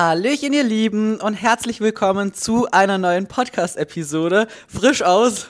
Hallöchen, ihr Lieben, und herzlich willkommen zu einer neuen Podcast-Episode. Frisch aus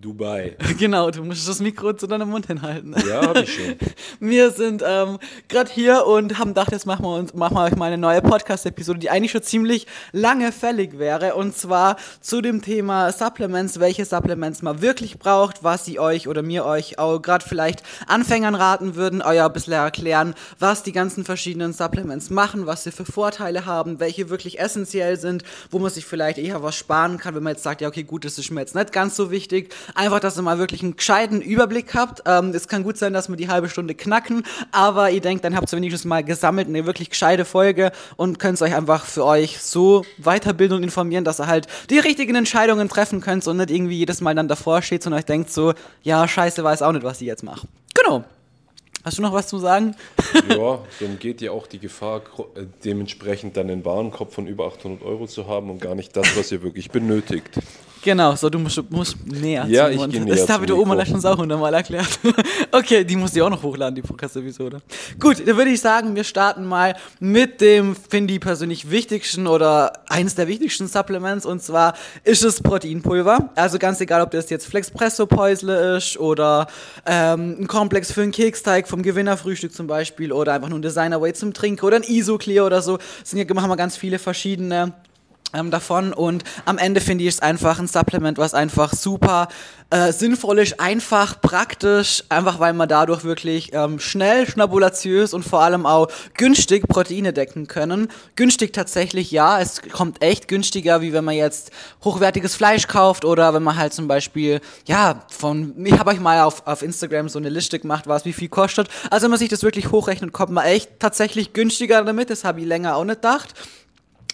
Dubai. Genau, du musst das Mikro zu deinem Mund hinhalten. Ja, hab ich schon. Wir sind ähm, gerade hier und haben gedacht, jetzt machen wir, uns, machen wir euch mal eine neue Podcast-Episode, die eigentlich schon ziemlich lange fällig wäre. Und zwar zu dem Thema Supplements, welche Supplements man wirklich braucht, was sie euch oder mir euch auch gerade vielleicht Anfängern raten würden, euer ein bisschen erklären, was die ganzen verschiedenen Supplements machen, was sie für Vorteile haben, welche wirklich essentiell sind, wo man sich vielleicht eher was sparen kann, wenn man jetzt sagt, ja, okay, gut, das ist mir jetzt nicht ganz so wichtig Einfach, dass ihr mal wirklich einen gescheiten Überblick habt. Ähm, es kann gut sein, dass wir die halbe Stunde knacken, aber ihr denkt, dann habt ihr wenigstens mal gesammelt eine wirklich gescheite Folge und könnt euch einfach für euch so weiterbilden und informieren, dass ihr halt die richtigen Entscheidungen treffen könnt und nicht irgendwie jedes Mal dann davor steht und euch denkt so, ja, scheiße, weiß auch nicht, was ich jetzt mache. Genau. Hast du noch was zu sagen? Ja, dann geht ja auch die Gefahr, äh, dementsprechend dann einen Warenkorb von über 800 Euro zu haben und gar nicht das, was ihr wirklich benötigt. Genau, so du musst, musst näher Ja, ich gehe näher Das habe ich der Oma schon auch hundertmal erklärt. okay, die muss ich auch noch hochladen, die Podcast-Episode. Gut, dann würde ich sagen, wir starten mal mit dem, finde ich persönlich, wichtigsten oder eines der wichtigsten Supplements und zwar ist es Proteinpulver. Also ganz egal, ob das jetzt Flexpresso-Päusle ist oder ähm, ein Komplex für einen Keksteig vom Gewinnerfrühstück zum Beispiel oder einfach nur ein Designer-Way zum Trinken oder ein Isoclear oder so. Das sind ja, machen wir ganz viele verschiedene ähm, davon und am Ende finde ich es einfach ein Supplement, was einfach super äh, sinnvoll ist, einfach, praktisch, einfach weil man dadurch wirklich ähm, schnell, schnabulatiös und vor allem auch günstig Proteine decken können. Günstig tatsächlich, ja, es kommt echt günstiger, wie wenn man jetzt hochwertiges Fleisch kauft oder wenn man halt zum Beispiel, ja, von, ich habe euch mal auf, auf Instagram so eine Liste gemacht, was wie viel kostet. Also wenn man sich das wirklich hochrechnet, kommt man echt tatsächlich günstiger damit, das habe ich länger auch nicht gedacht.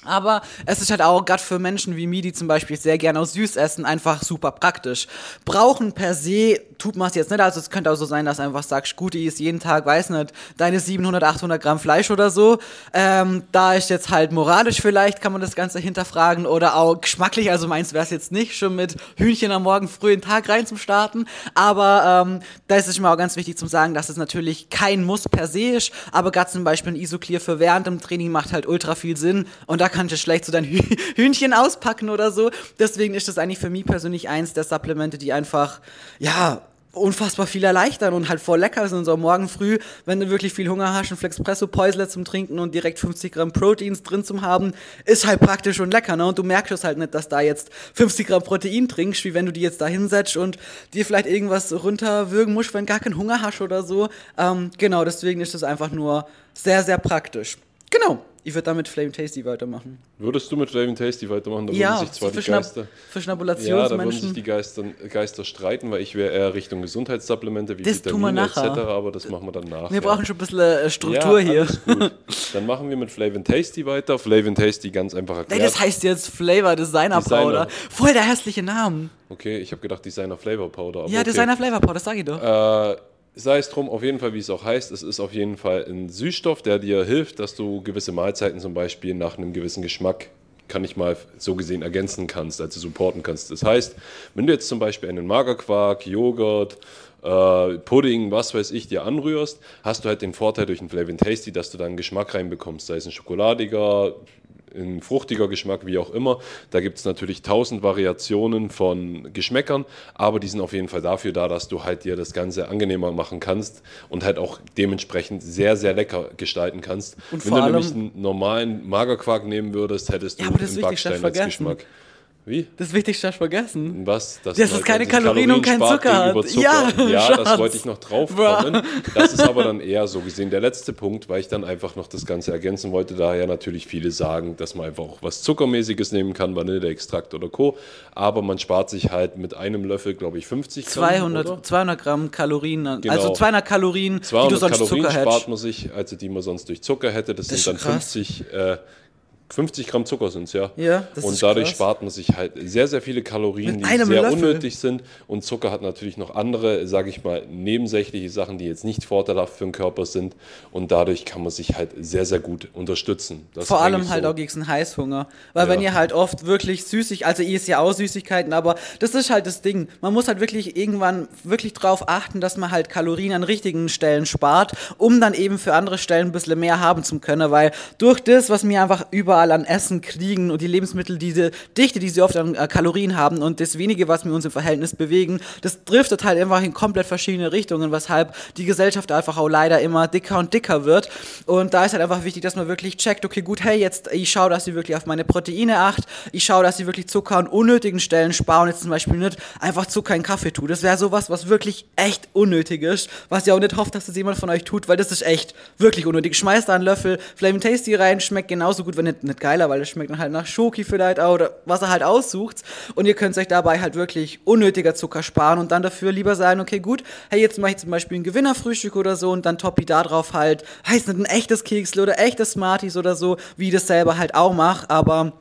Aber es ist halt auch gerade für Menschen wie mir, die zum Beispiel sehr gerne aus süß essen, einfach super praktisch. Brauchen per se tut man es jetzt nicht. Also es könnte auch so sein, dass einfach sagst, gut, ist jeden Tag, weiß nicht, deine 700, 800 Gramm Fleisch oder so. Ähm, da ist jetzt halt moralisch vielleicht, kann man das Ganze hinterfragen oder auch geschmacklich. Also meins wäre es jetzt nicht, schon mit Hühnchen am Morgen früh in den Tag rein zum Starten. Aber ähm, da ist es mir auch ganz wichtig zu sagen, dass es natürlich kein Muss per se ist. Aber gerade zum Beispiel ein Isoclear für während dem Training macht halt ultra viel Sinn. Und da kannst du schlecht so dein Hühnchen auspacken oder so. Deswegen ist das eigentlich für mich persönlich eins der Supplemente, die einfach, ja, unfassbar viel erleichtern und halt voll lecker sind. So morgen früh, wenn du wirklich viel Hunger hast, ein Flexpresso Päusle zum Trinken und direkt 50 Gramm Proteins drin zum haben, ist halt praktisch und lecker, ne? Und du merkst es halt nicht, dass da jetzt 50 Gramm Protein trinkst, wie wenn du die jetzt da hinsetzt und dir vielleicht irgendwas runterwürgen musst, wenn gar keinen Hunger hast oder so. Ähm, genau, deswegen ist das einfach nur sehr, sehr praktisch. Genau. Ich würde damit Flame Tasty weitermachen. Würdest du mit Flame Tasty weitermachen? Da ja, würden sich zwar die Geister. Für ja, da würden sich die Geister, Geister streiten, weil ich wäre eher Richtung Gesundheitssupplemente wie das Vitamine etc., aber das machen wir dann nach. Wir brauchen schon ein bisschen äh, Struktur ja, hier. Gut. Dann machen wir mit Flavor Tasty weiter. Flavor Tasty ganz einfach erklärt. Nee, das heißt jetzt Flavor Designer, Designer. Powder. Voll der hässliche Name. Okay, ich habe gedacht Designer Flavor Powder. ja, okay. Designer Flavor Powder, das sag ich doch. Äh, sei es drum, auf jeden Fall, wie es auch heißt, es ist auf jeden Fall ein Süßstoff, der dir hilft, dass du gewisse Mahlzeiten zum Beispiel nach einem gewissen Geschmack, kann ich mal so gesehen, ergänzen kannst, also supporten kannst. Das heißt, wenn du jetzt zum Beispiel einen Magerquark, Joghurt, äh, Pudding, was weiß ich, dir anrührst, hast du halt den Vorteil durch ein Flavin Tasty, dass du da einen Geschmack reinbekommst, sei es ein schokoladiger, ein fruchtiger Geschmack, wie auch immer. Da gibt es natürlich tausend Variationen von Geschmäckern, aber die sind auf jeden Fall dafür da, dass du halt dir das Ganze angenehmer machen kannst und halt auch dementsprechend sehr, sehr lecker gestalten kannst. Und Wenn du nämlich einen normalen Magerquark nehmen würdest, hättest du ja, einen Backstein als Geschmack. Wie? Das Wichtigste hast du vergessen. Was? Dass, dass es keine Kalorien, Kalorien und kein Zucker hat. Zucker. Ja, ja das wollte ich noch drauf kommen. Das ist aber dann eher so gesehen der letzte Punkt, weil ich dann einfach noch das Ganze ergänzen wollte. Daher natürlich viele sagen, dass man einfach auch was Zuckermäßiges nehmen kann, Vanilleextrakt oder Co. Aber man spart sich halt mit einem Löffel, glaube ich, 50 Gramm. 200, 200 Gramm Kalorien, also genau. also 200 Kalorien, 200 die du sonst Kalorien Zucker spart man sich, also die man sonst durch Zucker hätte. Das, das sind dann krass. 50 äh, 50 Gramm Zucker sind es ja. Ja, das Und dadurch krass. spart man sich halt sehr, sehr viele Kalorien, Mit die sehr Löffel. unnötig sind. Und Zucker hat natürlich noch andere, sage ich mal, nebensächliche Sachen, die jetzt nicht vorteilhaft für den Körper sind. Und dadurch kann man sich halt sehr, sehr gut unterstützen. Das Vor allem halt so. auch gegen den Heißhunger. Weil ja. wenn ihr halt oft wirklich süßig, also ihr ist ja auch Süßigkeiten, aber das ist halt das Ding. Man muss halt wirklich irgendwann wirklich drauf achten, dass man halt Kalorien an richtigen Stellen spart, um dann eben für andere Stellen ein bisschen mehr haben zu können. Weil durch das, was mir einfach überall überall an Essen kriegen und die Lebensmittel, diese Dichte, die sie oft an äh, Kalorien haben und das wenige, was wir uns im Verhältnis bewegen, das driftet halt einfach in komplett verschiedene Richtungen, weshalb die Gesellschaft einfach auch leider immer dicker und dicker wird. Und da ist halt einfach wichtig, dass man wirklich checkt, okay, gut, hey, jetzt ich schaue, dass ich wirklich auf meine Proteine acht, ich schaue, dass ich wirklich Zucker an unnötigen Stellen spare und jetzt zum Beispiel nicht einfach Zucker in Kaffee tue. Das wäre sowas, was wirklich echt unnötig ist, was ihr auch nicht hofft, dass das jemand von euch tut, weil das ist echt wirklich unnötig. Schmeißt da einen Löffel Flaming Tasty rein, schmeckt genauso gut, wenn nicht, nicht geiler, weil es schmeckt dann halt nach Schoki vielleicht auch oder was er halt aussucht. Und ihr könnt euch dabei halt wirklich unnötiger Zucker sparen und dann dafür lieber sagen, okay, gut, hey, jetzt mache ich zum Beispiel ein Gewinnerfrühstück oder so und dann toppi da drauf halt, heißt nicht ein echtes Keksle oder echtes Smarties oder so, wie ich das selber halt auch mache, aber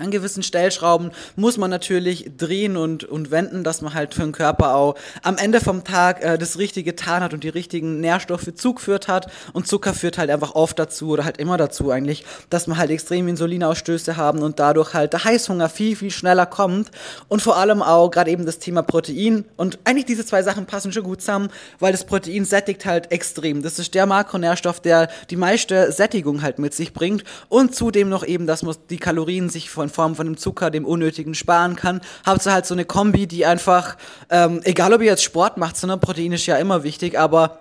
an gewissen Stellschrauben muss man natürlich drehen und, und wenden, dass man halt für den Körper auch am Ende vom Tag äh, das Richtige getan hat und die richtigen Nährstoffe zugeführt hat. Und Zucker führt halt einfach oft dazu oder halt immer dazu eigentlich, dass man halt extrem Insulinausstöße haben und dadurch halt der Heißhunger viel, viel schneller kommt. Und vor allem auch gerade eben das Thema Protein. Und eigentlich diese zwei Sachen passen schon gut zusammen, weil das Protein sättigt halt extrem. Das ist der Makronährstoff, der die meiste Sättigung halt mit sich bringt. Und zudem noch eben, dass man die Kalorien sich von in Form von dem Zucker, dem Unnötigen sparen kann. Habt ihr halt so eine Kombi, die einfach, ähm, egal ob ihr jetzt Sport macht, sondern Protein ist ja immer wichtig, aber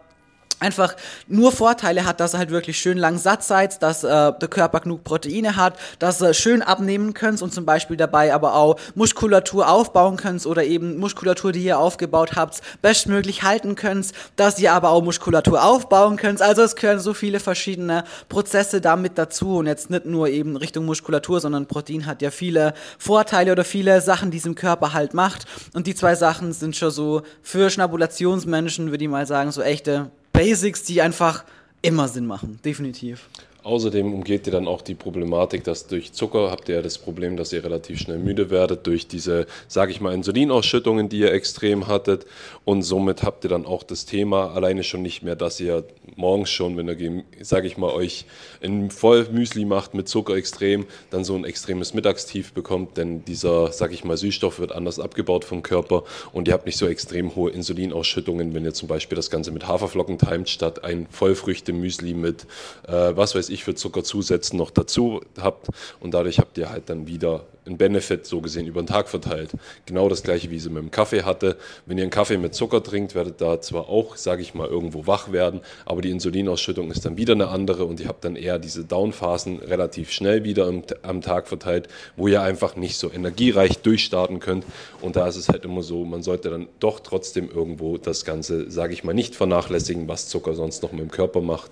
einfach nur Vorteile hat, dass er halt wirklich schön lang satt seid, dass äh, der Körper genug Proteine hat, dass er schön abnehmen könnt und zum Beispiel dabei aber auch Muskulatur aufbauen könnt oder eben Muskulatur, die ihr aufgebaut habt, bestmöglich halten könnt, dass ihr aber auch Muskulatur aufbauen könnt. Also es gehören so viele verschiedene Prozesse damit dazu und jetzt nicht nur eben Richtung Muskulatur, sondern Protein hat ja viele Vorteile oder viele Sachen, die es im Körper halt macht und die zwei Sachen sind schon so für Schnabulationsmenschen, würde ich mal sagen, so echte Basics, die einfach immer Sinn machen, definitiv. Außerdem umgeht ihr dann auch die Problematik, dass durch Zucker habt ihr ja das Problem, dass ihr relativ schnell müde werdet durch diese, sage ich mal, Insulinausschüttungen, die ihr extrem hattet. Und somit habt ihr dann auch das Thema alleine schon nicht mehr, dass ihr morgens schon, wenn ihr, sage ich mal, euch ein Vollmüsli macht mit Zucker extrem, dann so ein extremes Mittagstief bekommt, denn dieser, sage ich mal, Süßstoff wird anders abgebaut vom Körper und ihr habt nicht so extrem hohe Insulinausschüttungen, wenn ihr zum Beispiel das Ganze mit Haferflocken timet, statt ein Vollfrüchte-Müsli mit, äh, was weiß ich, ich für Zuckerzusätzen noch dazu habt und dadurch habt ihr halt dann wieder einen Benefit so gesehen über den Tag verteilt. Genau das gleiche, wie sie mit dem Kaffee hatte. Wenn ihr einen Kaffee mit Zucker trinkt, werdet da zwar auch, sage ich mal, irgendwo wach werden, aber die Insulinausschüttung ist dann wieder eine andere und ihr habt dann eher diese Downphasen relativ schnell wieder am, am Tag verteilt, wo ihr einfach nicht so energiereich durchstarten könnt. Und da ist es halt immer so, man sollte dann doch trotzdem irgendwo das Ganze, sage ich mal, nicht vernachlässigen, was Zucker sonst noch mit dem Körper macht.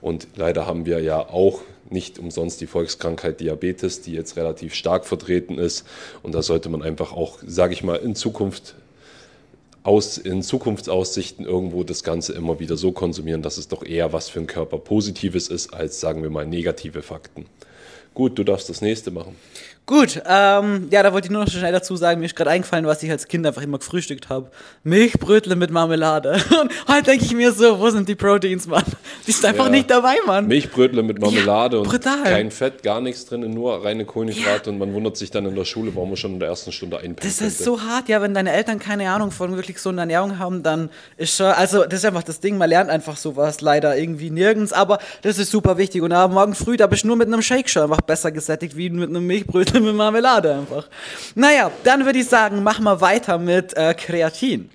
Und leider haben wir ja auch nicht umsonst die Volkskrankheit Diabetes, die jetzt relativ stark vertreten ist. Und da sollte man einfach auch, sage ich mal, in Zukunft aus, in Zukunftsaussichten irgendwo das Ganze immer wieder so konsumieren, dass es doch eher was für den Körper Positives ist, als sagen wir mal negative Fakten. Gut, du darfst das nächste machen. Gut, ähm, ja, da wollte ich nur noch schnell dazu sagen, mir ist gerade eingefallen, was ich als Kind einfach immer gefrühstückt habe. Milchbrötle mit Marmelade. Und heute denke ich mir so, wo sind die Proteins, Mann? Die sind einfach ja. nicht dabei, Mann. Milchbrötle mit Marmelade ja, und kein Fett, gar nichts drin, nur reine Kohlenhydrate ja. und man wundert sich dann in der Schule, warum man schon in der ersten Stunde einpennt. Das ist so hart, ja, wenn deine Eltern keine Ahnung von wirklich so einer Ernährung haben, dann ist schon, also das ist einfach das Ding, man lernt einfach sowas leider irgendwie nirgends, aber das ist super wichtig und morgen früh, da bist du nur mit einem Shake schon einfach besser gesättigt, wie mit einem Milchbrötel mit Marmelade einfach. Naja, dann würde ich sagen, machen wir weiter mit äh, Kreatin.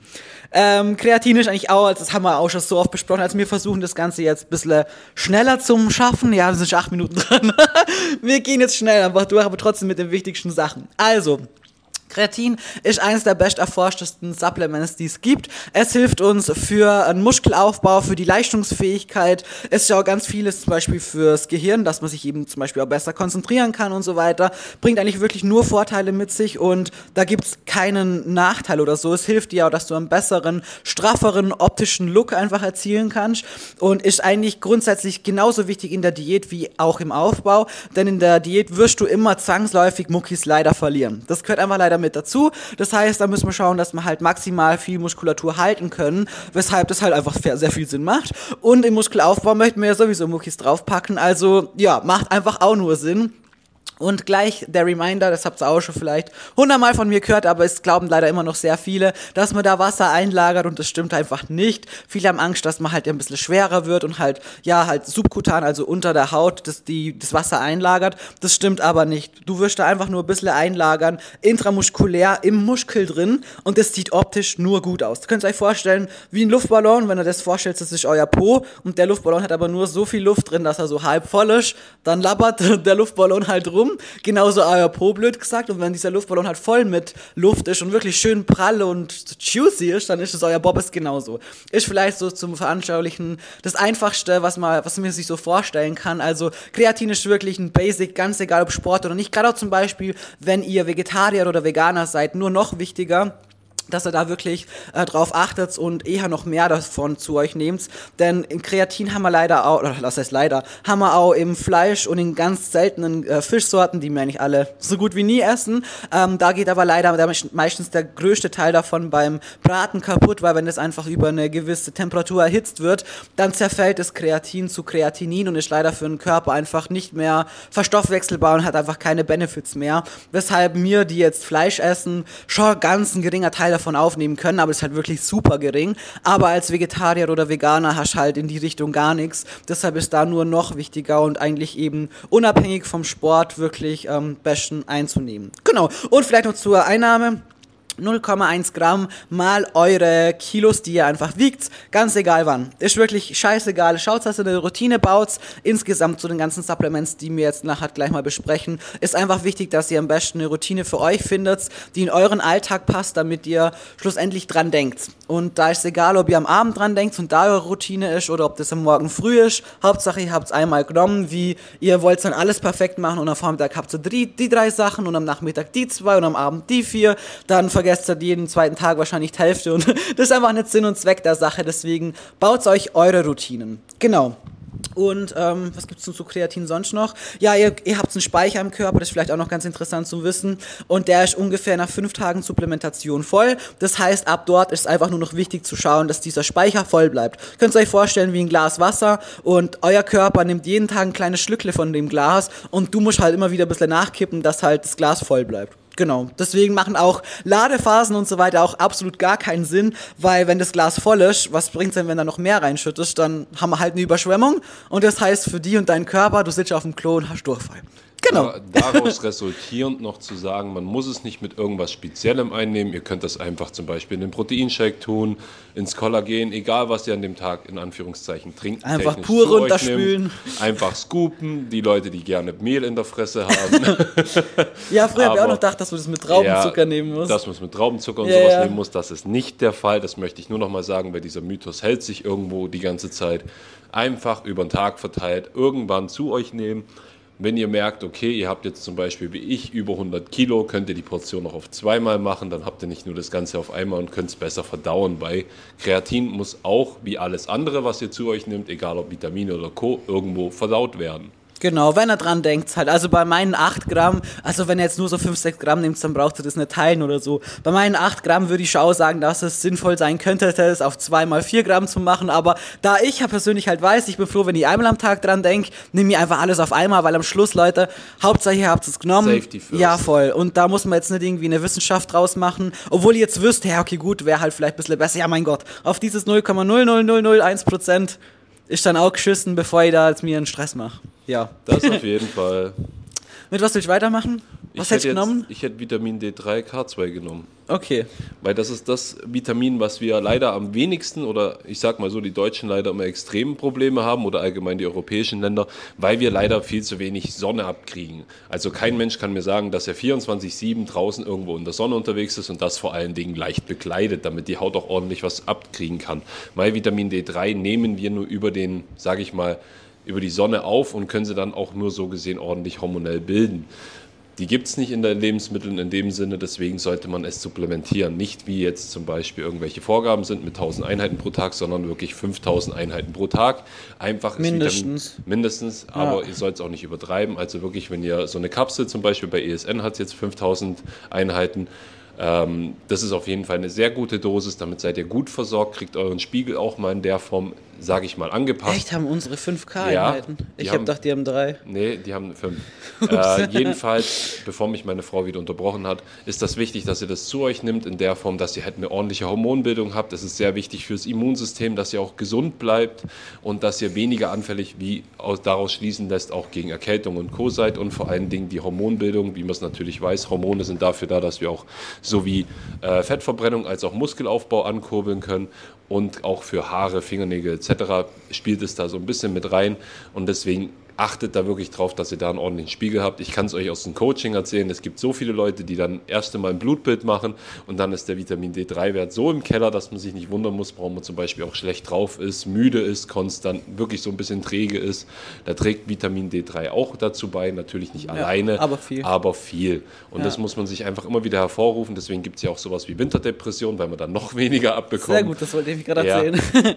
Ähm, Kreatin ist eigentlich auch, das haben wir auch schon so oft besprochen, als wir versuchen das Ganze jetzt ein bisschen schneller zu schaffen. Ja, wir sind schon acht Minuten dran. wir gehen jetzt schnell einfach durch, aber trotzdem mit den wichtigsten Sachen. Also, Kreatin ist eines der best erforschtesten Supplements, die es gibt. Es hilft uns für einen Muskelaufbau, für die Leistungsfähigkeit. Es ist ja auch ganz vieles zum Beispiel fürs Gehirn, dass man sich eben zum Beispiel auch besser konzentrieren kann und so weiter. Bringt eigentlich wirklich nur Vorteile mit sich und da gibt es keinen Nachteil oder so. Es hilft dir auch, dass du einen besseren, strafferen optischen Look einfach erzielen kannst und ist eigentlich grundsätzlich genauso wichtig in der Diät wie auch im Aufbau, denn in der Diät wirst du immer zwangsläufig Muckis leider verlieren. Das gehört einfach leider mit dazu. Das heißt, da müssen wir schauen, dass wir halt maximal viel Muskulatur halten können, weshalb das halt einfach sehr viel Sinn macht. Und im Muskelaufbau möchten wir ja sowieso Muckis draufpacken, also ja, macht einfach auch nur Sinn. Und gleich der Reminder, das habt ihr auch schon vielleicht hundertmal von mir gehört, aber es glauben leider immer noch sehr viele, dass man da Wasser einlagert und das stimmt einfach nicht. Viele haben Angst, dass man halt ein bisschen schwerer wird und halt, ja, halt subkutan, also unter der Haut, das, die, das Wasser einlagert. Das stimmt aber nicht. Du wirst da einfach nur ein bisschen einlagern, intramuskulär im Muskel drin und das sieht optisch nur gut aus. Ihr könnt euch vorstellen, wie ein Luftballon, wenn ihr das vorstellt, das ist euer Po und der Luftballon hat aber nur so viel Luft drin, dass er so halb voll ist. Dann labbert der Luftballon halt rum rum, genauso euer Po blöd gesagt. Und wenn dieser Luftballon halt voll mit Luft ist und wirklich schön prall und juicy ist, dann ist es euer Bobbes genauso. Ist vielleicht so zum Veranschaulichen das Einfachste, was man, was man sich so vorstellen kann. Also Kreatin ist wirklich ein Basic, ganz egal ob Sport oder nicht. Gerade auch zum Beispiel, wenn ihr Vegetarier oder Veganer seid, nur noch wichtiger dass ihr da wirklich äh, drauf achtet und eher noch mehr davon zu euch nehmt. Denn im Kreatin haben wir leider auch, oder das heißt leider, haben wir auch im Fleisch und in ganz seltenen äh, Fischsorten, die wir eigentlich alle so gut wie nie essen. Ähm, da geht aber leider meistens der größte Teil davon beim Braten kaputt, weil wenn es einfach über eine gewisse Temperatur erhitzt wird, dann zerfällt das Kreatin zu Kreatinin und ist leider für den Körper einfach nicht mehr verstoffwechselbar und hat einfach keine Benefits mehr. Weshalb mir, die jetzt Fleisch essen, schon ganz ein geringer Teil davon aufnehmen können, aber es ist halt wirklich super gering. Aber als Vegetarier oder Veganer hast du halt in die Richtung gar nichts. Deshalb ist da nur noch wichtiger und eigentlich eben unabhängig vom Sport wirklich ähm, Besten einzunehmen. Genau. Und vielleicht noch zur Einnahme. 0,1 Gramm mal eure Kilos, die ihr einfach wiegt, ganz egal wann. Ist wirklich scheißegal. Schaut, dass ihr eine Routine baut. Insgesamt zu den ganzen Supplements, die wir jetzt nachher gleich mal besprechen, ist einfach wichtig, dass ihr am besten eine Routine für euch findet, die in euren Alltag passt, damit ihr schlussendlich dran denkt. Und da ist egal, ob ihr am Abend dran denkt und da eure Routine ist oder ob das am Morgen früh ist. Hauptsache, ihr habt es einmal genommen, wie ihr wollt dann alles perfekt machen und am Vormittag habt ihr die, drei Sachen und am Nachmittag die zwei und am Abend die vier. Dann ihr jeden zweiten Tag wahrscheinlich die Hälfte und das ist einfach nicht Sinn und Zweck der Sache. Deswegen baut euch eure Routinen. Genau. Und ähm, was gibt es zu Kreatin sonst noch? Ja, ihr, ihr habt einen Speicher im Körper, das ist vielleicht auch noch ganz interessant zu wissen. Und der ist ungefähr nach fünf Tagen Supplementation voll. Das heißt, ab dort ist einfach nur noch wichtig zu schauen, dass dieser Speicher voll bleibt. Könnt ihr euch vorstellen wie ein Glas Wasser und euer Körper nimmt jeden Tag ein kleines Schlückle von dem Glas und du musst halt immer wieder ein bisschen nachkippen, dass halt das Glas voll bleibt. Genau, deswegen machen auch Ladephasen und so weiter auch absolut gar keinen Sinn, weil wenn das Glas voll ist, was bringt es denn, wenn da noch mehr reinschüttest, dann haben wir halt eine Überschwemmung. Und das heißt für die und deinen Körper, du sitzt auf dem Klo und hast Durchfall. Genau. Daraus resultierend noch zu sagen, man muss es nicht mit irgendwas Speziellem einnehmen. Ihr könnt das einfach zum Beispiel in den Proteinshake tun, ins Kollagen, egal was ihr an dem Tag in Anführungszeichen trinkt. Einfach pur runterspülen. Einfach scoopen. Die Leute, die gerne Mehl in der Fresse haben. ja, früher habe ich auch noch gedacht, dass du das mit Traubenzucker ja, nehmen musst. Dass man es mit Traubenzucker und ja, sowas ja. nehmen muss. Das ist nicht der Fall. Das möchte ich nur noch mal sagen, weil dieser Mythos hält sich irgendwo die ganze Zeit. Einfach über den Tag verteilt irgendwann zu euch nehmen wenn ihr merkt, okay, ihr habt jetzt zum Beispiel wie ich über 100 Kilo, könnt ihr die Portion noch auf zweimal machen, dann habt ihr nicht nur das Ganze auf einmal und könnt es besser verdauen, weil Kreatin muss auch, wie alles andere, was ihr zu euch nimmt, egal ob Vitamine oder Co., irgendwo verdaut werden. Genau, wenn er dran denkt halt. Also bei meinen 8 Gramm, also wenn er jetzt nur so 5, 6 Gramm nimmt, dann braucht er das nicht teilen oder so. Bei meinen 8 Gramm würde ich auch sagen, dass es sinnvoll sein könnte, das auf 2 mal 4 Gramm zu machen. Aber da ich ja persönlich halt weiß, ich bin froh, wenn ich einmal am Tag dran denke, nehme ich einfach alles auf einmal, weil am Schluss, Leute, Hauptsache ihr habt es genommen. Safety first. Ja, voll. Und da muss man jetzt nicht irgendwie eine Wissenschaft draus machen. Obwohl ihr jetzt wüsst, ja, okay, gut, wäre halt vielleicht ein bisschen besser. Ja, mein Gott, auf dieses 0,00001 Prozent ist dann auch geschissen, bevor ich da jetzt mir einen Stress mache. Ja. Das auf jeden Fall. Mit was willst du weitermachen? Was hättest du genommen? Ich hätte Vitamin D3, K2 genommen. Okay. Weil das ist das Vitamin, was wir leider am wenigsten oder ich sag mal so, die Deutschen leider immer extreme Probleme haben oder allgemein die europäischen Länder, weil wir leider viel zu wenig Sonne abkriegen. Also kein Mensch kann mir sagen, dass er 24-7 draußen irgendwo in der Sonne unterwegs ist und das vor allen Dingen leicht bekleidet, damit die Haut auch ordentlich was abkriegen kann. Weil Vitamin D3 nehmen wir nur über den, sage ich mal, über die Sonne auf und können sie dann auch nur so gesehen ordentlich hormonell bilden. Die gibt es nicht in den Lebensmitteln in dem Sinne, deswegen sollte man es supplementieren. Nicht wie jetzt zum Beispiel irgendwelche Vorgaben sind mit 1000 Einheiten pro Tag, sondern wirklich 5000 Einheiten pro Tag. Einfach mindestens. Vitamin, mindestens, aber ja. ihr sollt es auch nicht übertreiben. Also wirklich, wenn ihr so eine Kapsel zum Beispiel bei ESN hat jetzt 5000 Einheiten, das ist auf jeden Fall eine sehr gute Dosis, damit seid ihr gut versorgt, kriegt euren Spiegel auch mal in der Form, sage ich mal, angepasst. Echt, haben unsere 5K-Einheiten? Ja, ich habe gedacht, die haben drei. Nee, die haben fünf. äh, jedenfalls, bevor mich meine Frau wieder unterbrochen hat, ist das wichtig, dass ihr das zu euch nimmt in der Form, dass ihr halt eine ordentliche Hormonbildung habt. Es ist sehr wichtig fürs Immunsystem, dass ihr auch gesund bleibt und dass ihr weniger anfällig, wie aus, daraus schließen lässt, auch gegen Erkältung und Co. seid und vor allen Dingen die Hormonbildung, wie man es natürlich weiß. Hormone sind dafür da, dass wir auch sowie äh, Fettverbrennung als auch Muskelaufbau ankurbeln können und auch für Haare, Fingernägel etc. spielt es da so ein bisschen mit rein und deswegen achtet da wirklich drauf, dass ihr da einen ordentlichen Spiegel habt. Ich kann es euch aus dem Coaching erzählen. Es gibt so viele Leute, die dann erst einmal ein Blutbild machen und dann ist der Vitamin D3-Wert so im Keller, dass man sich nicht wundern muss, warum man zum Beispiel auch schlecht drauf ist, müde ist, konstant, wirklich so ein bisschen träge ist. Da trägt Vitamin D3 auch dazu bei, natürlich nicht alleine, aber viel. aber viel. Und Ja. das muss man sich einfach immer wieder hervorrufen. Deswegen gibt es ja auch sowas wie Winterdepression, weil man dann noch weniger abbekommt. Sehr gut, das wollte ich gerade Ja. erzählen.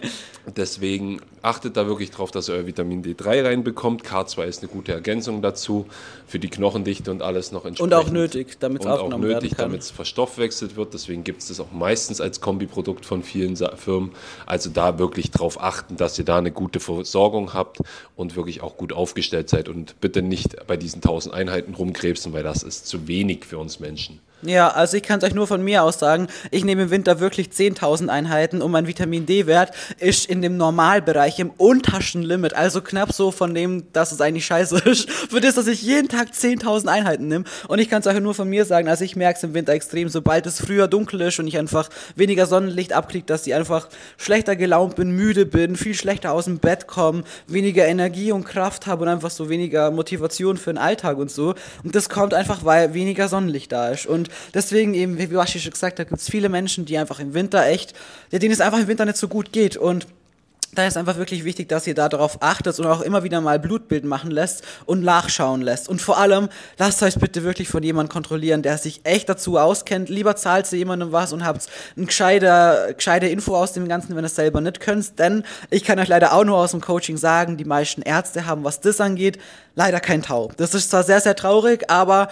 Deswegen achtet da wirklich drauf, dass ihr euer Vitamin D3 reinbekommt. K2 ist eine gute Ergänzung dazu für die Knochendichte und alles noch entsprechend. Und auch nötig, damit es und auch aufgenommen nötig, damit es verstoffwechselt wird. Deswegen gibt es das auch meistens als Kombiprodukt von vielen Firmen. Also da wirklich drauf achten, dass ihr da eine gute Versorgung habt und wirklich auch gut aufgestellt seid und bitte nicht bei diesen 1000 Einheiten rumkrebsen, weil das ist zu wenig für uns Menschen. Ja, also ich kann es euch nur von mir aus sagen, ich nehme im Winter wirklich 10.000 Einheiten und mein Vitamin D-Wert ist in dem Normalbereich, im untersten Limit, also knapp so von dem, dass es eigentlich scheiße ist, für das, dass ich jeden Tag 10.000 Einheiten nehme. Und ich kann es euch nur von mir sagen, also ich merke es im Winter extrem, sobald es früher dunkel ist und ich einfach weniger Sonnenlicht abkriege, dass ich einfach schlechter gelaunt bin, müde bin, viel schlechter aus dem Bett komme, weniger Energie und Kraft habe und einfach so weniger Motivation für den Alltag und so. Und das kommt einfach, weil weniger Sonnenlicht da ist. Und deswegen eben, wie Washi schon gesagt hat, gibt es viele Menschen, die einfach im Winter echt, denen es einfach im Winter nicht so gut geht. Und da ist einfach wirklich wichtig, dass ihr da darauf achtet und auch immer wieder mal Blutbild machen lässt und nachschauen lässt. Und vor allem, lasst euch bitte wirklich von jemandem kontrollieren, der sich echt dazu auskennt. Lieber zahlt ihr jemandem was und habt eine gescheite, gescheite Info aus dem Ganzen, wenn ihr es selber nicht könnt. Denn ich kann euch leider auch nur aus dem Coaching sagen, die meisten Ärzte haben, was das angeht, leider kein Tau. Das ist zwar sehr, sehr traurig, aber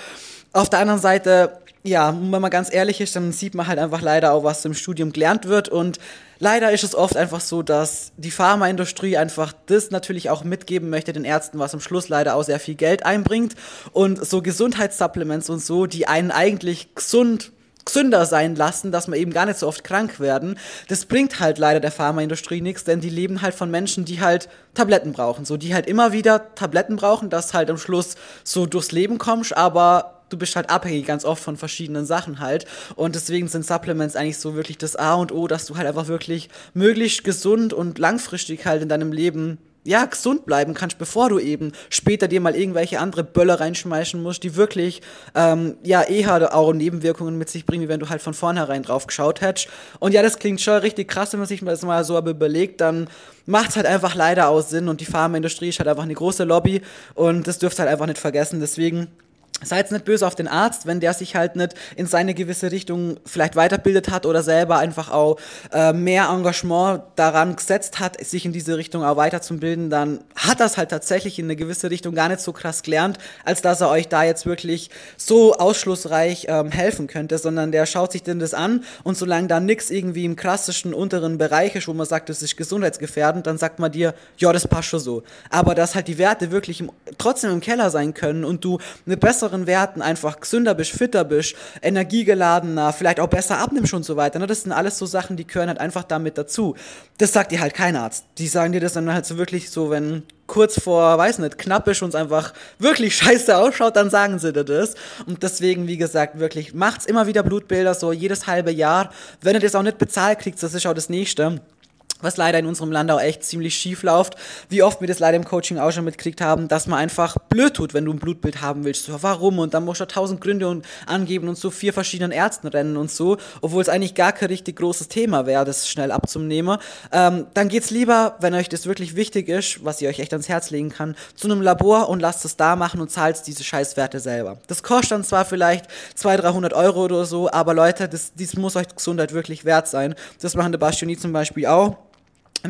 auf der anderen Seite ja, wenn man ganz ehrlich ist, dann sieht man halt einfach leider auch, was im Studium gelernt wird. Und leider ist es oft einfach so, dass die Pharmaindustrie einfach das natürlich auch mitgeben möchte den Ärzten, was am Schluss leider auch sehr viel Geld einbringt. Und so Gesundheitssupplements und so, die einen eigentlich gesund gesünder sein lassen, dass wir eben gar nicht so oft krank werden. Das bringt halt leider der Pharmaindustrie nichts, denn die leben halt von Menschen, die halt Tabletten brauchen. So, die halt immer wieder Tabletten brauchen, dass halt am Schluss so durchs Leben kommst, aber du bist halt abhängig ganz oft von verschiedenen Sachen halt. Und deswegen sind Supplements eigentlich so wirklich das A und O, dass du halt einfach wirklich möglichst gesund und langfristig halt in deinem Leben ja, gesund bleiben kannst, bevor du eben später dir mal irgendwelche andere Böller reinschmeißen musst, die wirklich, ähm, ja, eher auch Nebenwirkungen mit sich bringen, wie wenn du halt von vornherein drauf geschaut hättest. Und ja, das klingt schon richtig krass, wenn man sich das mal so aber überlegt, dann macht's halt einfach leider auch Sinn und die Pharmaindustrie ist halt einfach eine große Lobby und das dürft halt einfach nicht vergessen, deswegen Seid nicht böse auf den Arzt, wenn der sich halt nicht in seine gewisse Richtung vielleicht weiterbildet hat oder selber einfach auch äh, mehr Engagement daran gesetzt hat, sich in diese Richtung auch weiterzubilden, dann hat das halt tatsächlich in eine gewisse Richtung gar nicht so krass gelernt, als dass er euch da jetzt wirklich so ausschlussreich ähm, helfen könnte, sondern der schaut sich denn das an und solange da nix irgendwie im klassischen unteren Bereich ist, wo man sagt, das ist gesundheitsgefährdend, dann sagt man dir, ja, das passt schon so. Aber dass halt die Werte wirklich im, trotzdem im Keller sein können und du eine bessere Werten einfach gesünder bist, fitter bist, energiegeladener, vielleicht auch besser abnimmst und so weiter. Ne? Das sind alles so Sachen, die gehören halt einfach damit dazu. Das sagt dir halt kein Arzt. Die sagen dir das dann halt so wirklich so, wenn kurz vor, weiß nicht, knapp ist und es einfach wirklich scheiße ausschaut, dann sagen sie dir das. Und deswegen, wie gesagt, wirklich, macht's immer wieder Blutbilder, so jedes halbe Jahr. Wenn ihr das auch nicht bezahlt kriegt, das ist auch das Nächste was leider in unserem Land auch echt ziemlich schief läuft, wie oft wir das leider im Coaching auch schon mitgekriegt haben, dass man einfach blöd tut, wenn du ein Blutbild haben willst. So, warum? Und dann musst du tausend Gründe und angeben und so vier verschiedenen Ärzten rennen und so, obwohl es eigentlich gar kein richtig großes Thema wäre, das schnell abzunehmen. Ähm, dann geht's lieber, wenn euch das wirklich wichtig ist, was ihr euch echt ans Herz legen kann, zu einem Labor und lasst es da machen und zahlt diese Scheißwerte selber. Das kostet dann zwar vielleicht 200, 300 Euro oder so, aber Leute, das, das muss euch Gesundheit wirklich wert sein. Das machen der Bastioni zum Beispiel auch.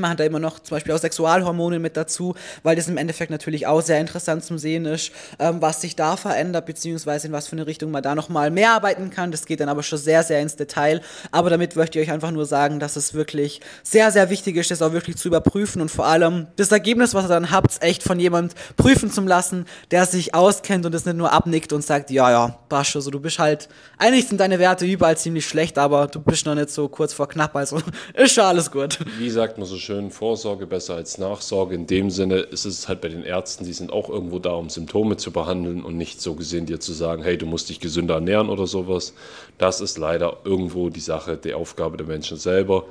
Man hat da immer noch zum Beispiel auch Sexualhormone mit dazu, weil das im Endeffekt natürlich auch sehr interessant zum Sehen ist, ähm, was sich da verändert, beziehungsweise in was für eine Richtung man da nochmal mehr arbeiten kann. Das geht dann aber schon sehr, sehr ins Detail. Aber damit möchte ich euch einfach nur sagen, dass es wirklich sehr, sehr wichtig ist, das auch wirklich zu überprüfen und vor allem das Ergebnis, was ihr dann habt, echt von jemand prüfen zu lassen, der sich auskennt und es nicht nur abnickt und sagt, ja, ja, passt schon, so du bist halt, eigentlich sind deine Werte überall ziemlich schlecht, aber du bist noch nicht so kurz vor knapp, also ist schon alles gut. Wie sagt man so schön, Vorsorge besser als Nachsorge. In dem Sinne ist es halt bei den Ärzten, die sind auch irgendwo da, um Symptome zu behandeln und nicht so gesehen dir zu sagen, hey, du musst dich gesünder ernähren oder sowas. Das ist leider irgendwo die Sache, die Aufgabe der Menschen selber.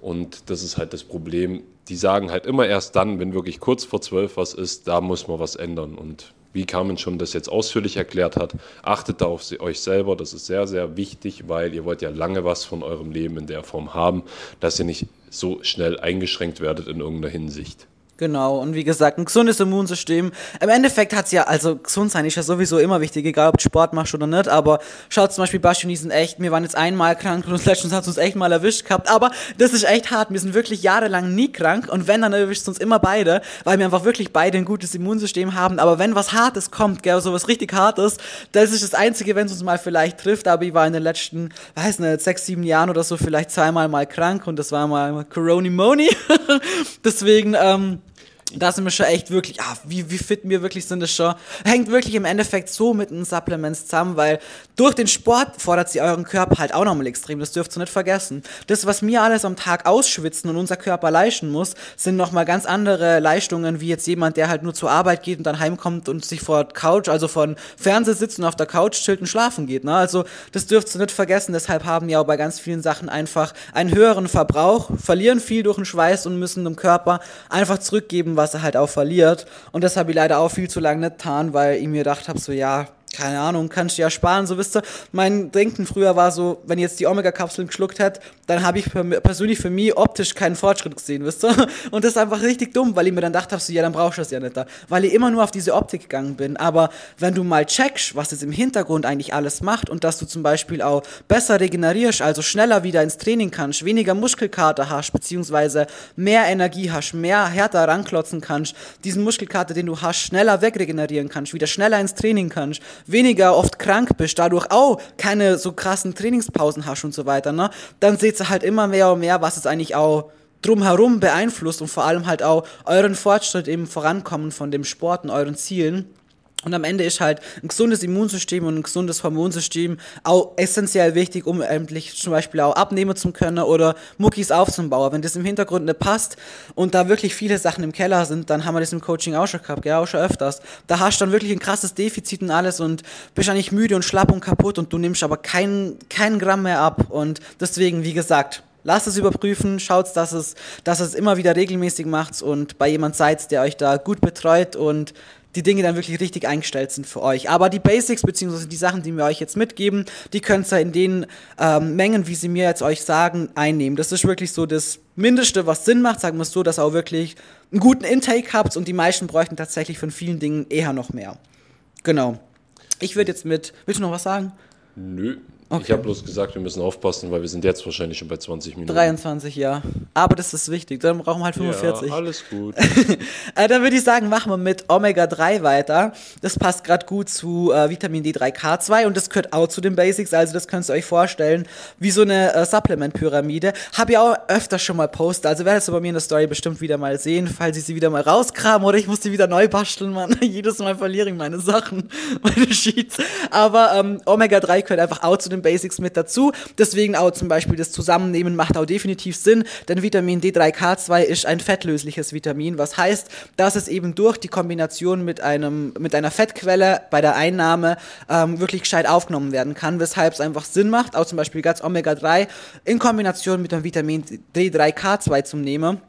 Und das ist halt das Problem. Die sagen halt immer erst dann, wenn wirklich kurz vor zwölf was ist, da muss man was ändern. Und wie Carmen schon das jetzt ausführlich erklärt hat, achtet da auf euch selber. Das ist sehr, sehr wichtig, weil ihr wollt ja lange was von eurem Leben in der Form haben, dass ihr nicht so schnell eingeschränkt werdet in irgendeiner Hinsicht. Genau, und wie gesagt, ein gesundes Immunsystem. Im Endeffekt hat's ja, also gesund sein ist ja sowieso immer wichtig, egal ob du Sport machst oder nicht, aber schaut zum Beispiel, Basti und ich sind echt, wir waren jetzt einmal krank und letztens hat es uns echt mal erwischt gehabt, aber das ist echt hart, wir sind wirklich jahrelang nie krank und wenn, dann erwischt es uns immer beide, weil wir einfach wirklich beide ein gutes Immunsystem haben, aber wenn was Hartes kommt, gell, so was richtig Hartes, das ist das Einzige, wenn es uns mal vielleicht trifft, aber ich war in den letzten, weiß nicht, sechs, sieben Jahren oder so vielleicht zweimal mal krank und das war mal Corona-Moni, deswegen, ähm, da sind wir schon echt wirklich, ah, wie, wie fit wir wirklich sind, das schon, hängt wirklich im Endeffekt so mit den Supplements zusammen, weil durch den Sport fordert sie euren Körper halt auch nochmal extrem, das dürft ihr nicht vergessen. Das, was wir alles am Tag ausschwitzen und unser Körper leisten muss, sind nochmal ganz andere Leistungen, wie jetzt jemand, der halt nur zur Arbeit geht und dann heimkommt und sich vor Couch, also von Fernseher sitzt und auf der Couch chillt und schlafen geht, ne? Also, das dürft ihr nicht vergessen, deshalb haben wir auch bei ganz vielen Sachen einfach einen höheren Verbrauch, verlieren viel durch den Schweiß und müssen dem Körper einfach zurückgeben, was er halt auch verliert. Und das habe ich leider auch viel zu lange nicht getan, weil ich mir gedacht habe, so ja, keine Ahnung, kannst du ja sparen, so wisst ihr. Mein Denken früher war so, wenn jetzt die Omega-Kapseln geschluckt hätte, dann habe ich persönlich für mich optisch keinen Fortschritt gesehen, wisst ihr. Und das ist einfach richtig dumm, weil ich mir dann dachte, so, ja, dann brauchst du das ja nicht da. Weil ich immer nur auf diese Optik gegangen bin. Aber wenn du mal checkst, was es im Hintergrund eigentlich alles macht und dass du zum Beispiel auch besser regenerierst, also schneller wieder ins Training kannst, weniger Muskelkater hast, beziehungsweise mehr Energie hast, mehr härter ranklotzen kannst, diesen Muskelkater, den du hast, schneller wegregenerieren kannst, wieder schneller ins Training kannst, weniger oft krank bist, dadurch auch keine so krassen Trainingspausen hast und so weiter, ne, dann seht ihr halt immer mehr und mehr, was es eigentlich auch drumherum beeinflusst und vor allem halt auch euren Fortschritt im Vorankommen von dem Sport und euren Zielen. Und am Ende ist halt ein gesundes Immunsystem und ein gesundes Hormonsystem auch essentiell wichtig, um endlich zum Beispiel auch abnehmen zu können oder Muckis aufzubauen. Wenn das im Hintergrund nicht passt und da wirklich viele Sachen im Keller sind, dann haben wir das im Coaching auch schon gehabt, ja, auch schon öfters. Da hast du dann wirklich ein krasses Defizit und alles und bist eigentlich müde und schlapp und kaputt und du nimmst aber keinen kein Gramm mehr ab. Und deswegen, wie gesagt, Lasst es überprüfen, schaut, dass es, dass es immer wieder regelmäßig macht und bei jemand seid, der euch da gut betreut und die Dinge dann wirklich richtig eingestellt sind für euch. Aber die Basics, beziehungsweise die Sachen, die wir euch jetzt mitgeben, die könnt ihr in den ähm, Mengen, wie sie mir jetzt euch sagen, einnehmen. Das ist wirklich so das Mindeste, was Sinn macht, sagen wir es so, dass ihr auch wirklich einen guten Intake habt und die meisten bräuchten tatsächlich von vielen Dingen eher noch mehr. Genau. Ich würde jetzt mit, willst du noch was sagen? Nö, Okay. Ich habe bloß gesagt, wir müssen aufpassen, weil wir sind jetzt wahrscheinlich schon bei 20 Minuten. 23, ja. Aber das ist wichtig, dann brauchen wir halt 45. Ja, alles gut. äh, dann würde ich sagen, machen wir mit Omega-3 weiter. Das passt gerade gut zu äh, Vitamin D3K2 und das gehört auch zu den Basics, also das könnt ihr euch vorstellen, wie so eine äh, Supplement-Pyramide. Habe ich auch öfter schon mal postet, also werdet ihr bei mir in der Story bestimmt wieder mal sehen, falls ich sie wieder mal rauskramen oder ich muss die wieder neu basteln, Mann. Jedes Mal verliere ich meine Sachen, meine Sheets. Aber ähm, Omega-3 gehört einfach auch zu den Basics mit dazu. Deswegen auch zum Beispiel das Zusammennehmen macht auch definitiv Sinn, denn Vitamin D3K2 ist ein fettlösliches Vitamin, was heißt, dass es eben durch die Kombination mit, einem, mit einer Fettquelle bei der Einnahme ähm, wirklich gescheit aufgenommen werden kann, weshalb es einfach Sinn macht, auch zum Beispiel ganz Omega-3 in Kombination mit dem Vitamin D3K2 zu nehmen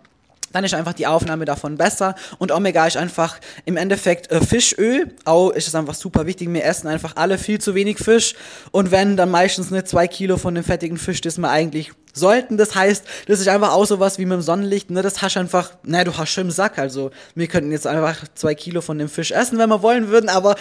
dann ist einfach die Aufnahme davon besser. Und Omega ist einfach im Endeffekt äh, Fischöl. Auch ist es einfach super wichtig. Wir essen einfach alle viel zu wenig Fisch. Und wenn, dann meistens nicht zwei Kilo von dem fettigen Fisch, das wir eigentlich sollten. Das heißt, das ist einfach auch sowas wie mit dem Sonnenlicht. Ne? Das hast du einfach, ne, du hast schon im Sack. Also wir könnten jetzt einfach zwei Kilo von dem Fisch essen, wenn wir wollen würden. Aber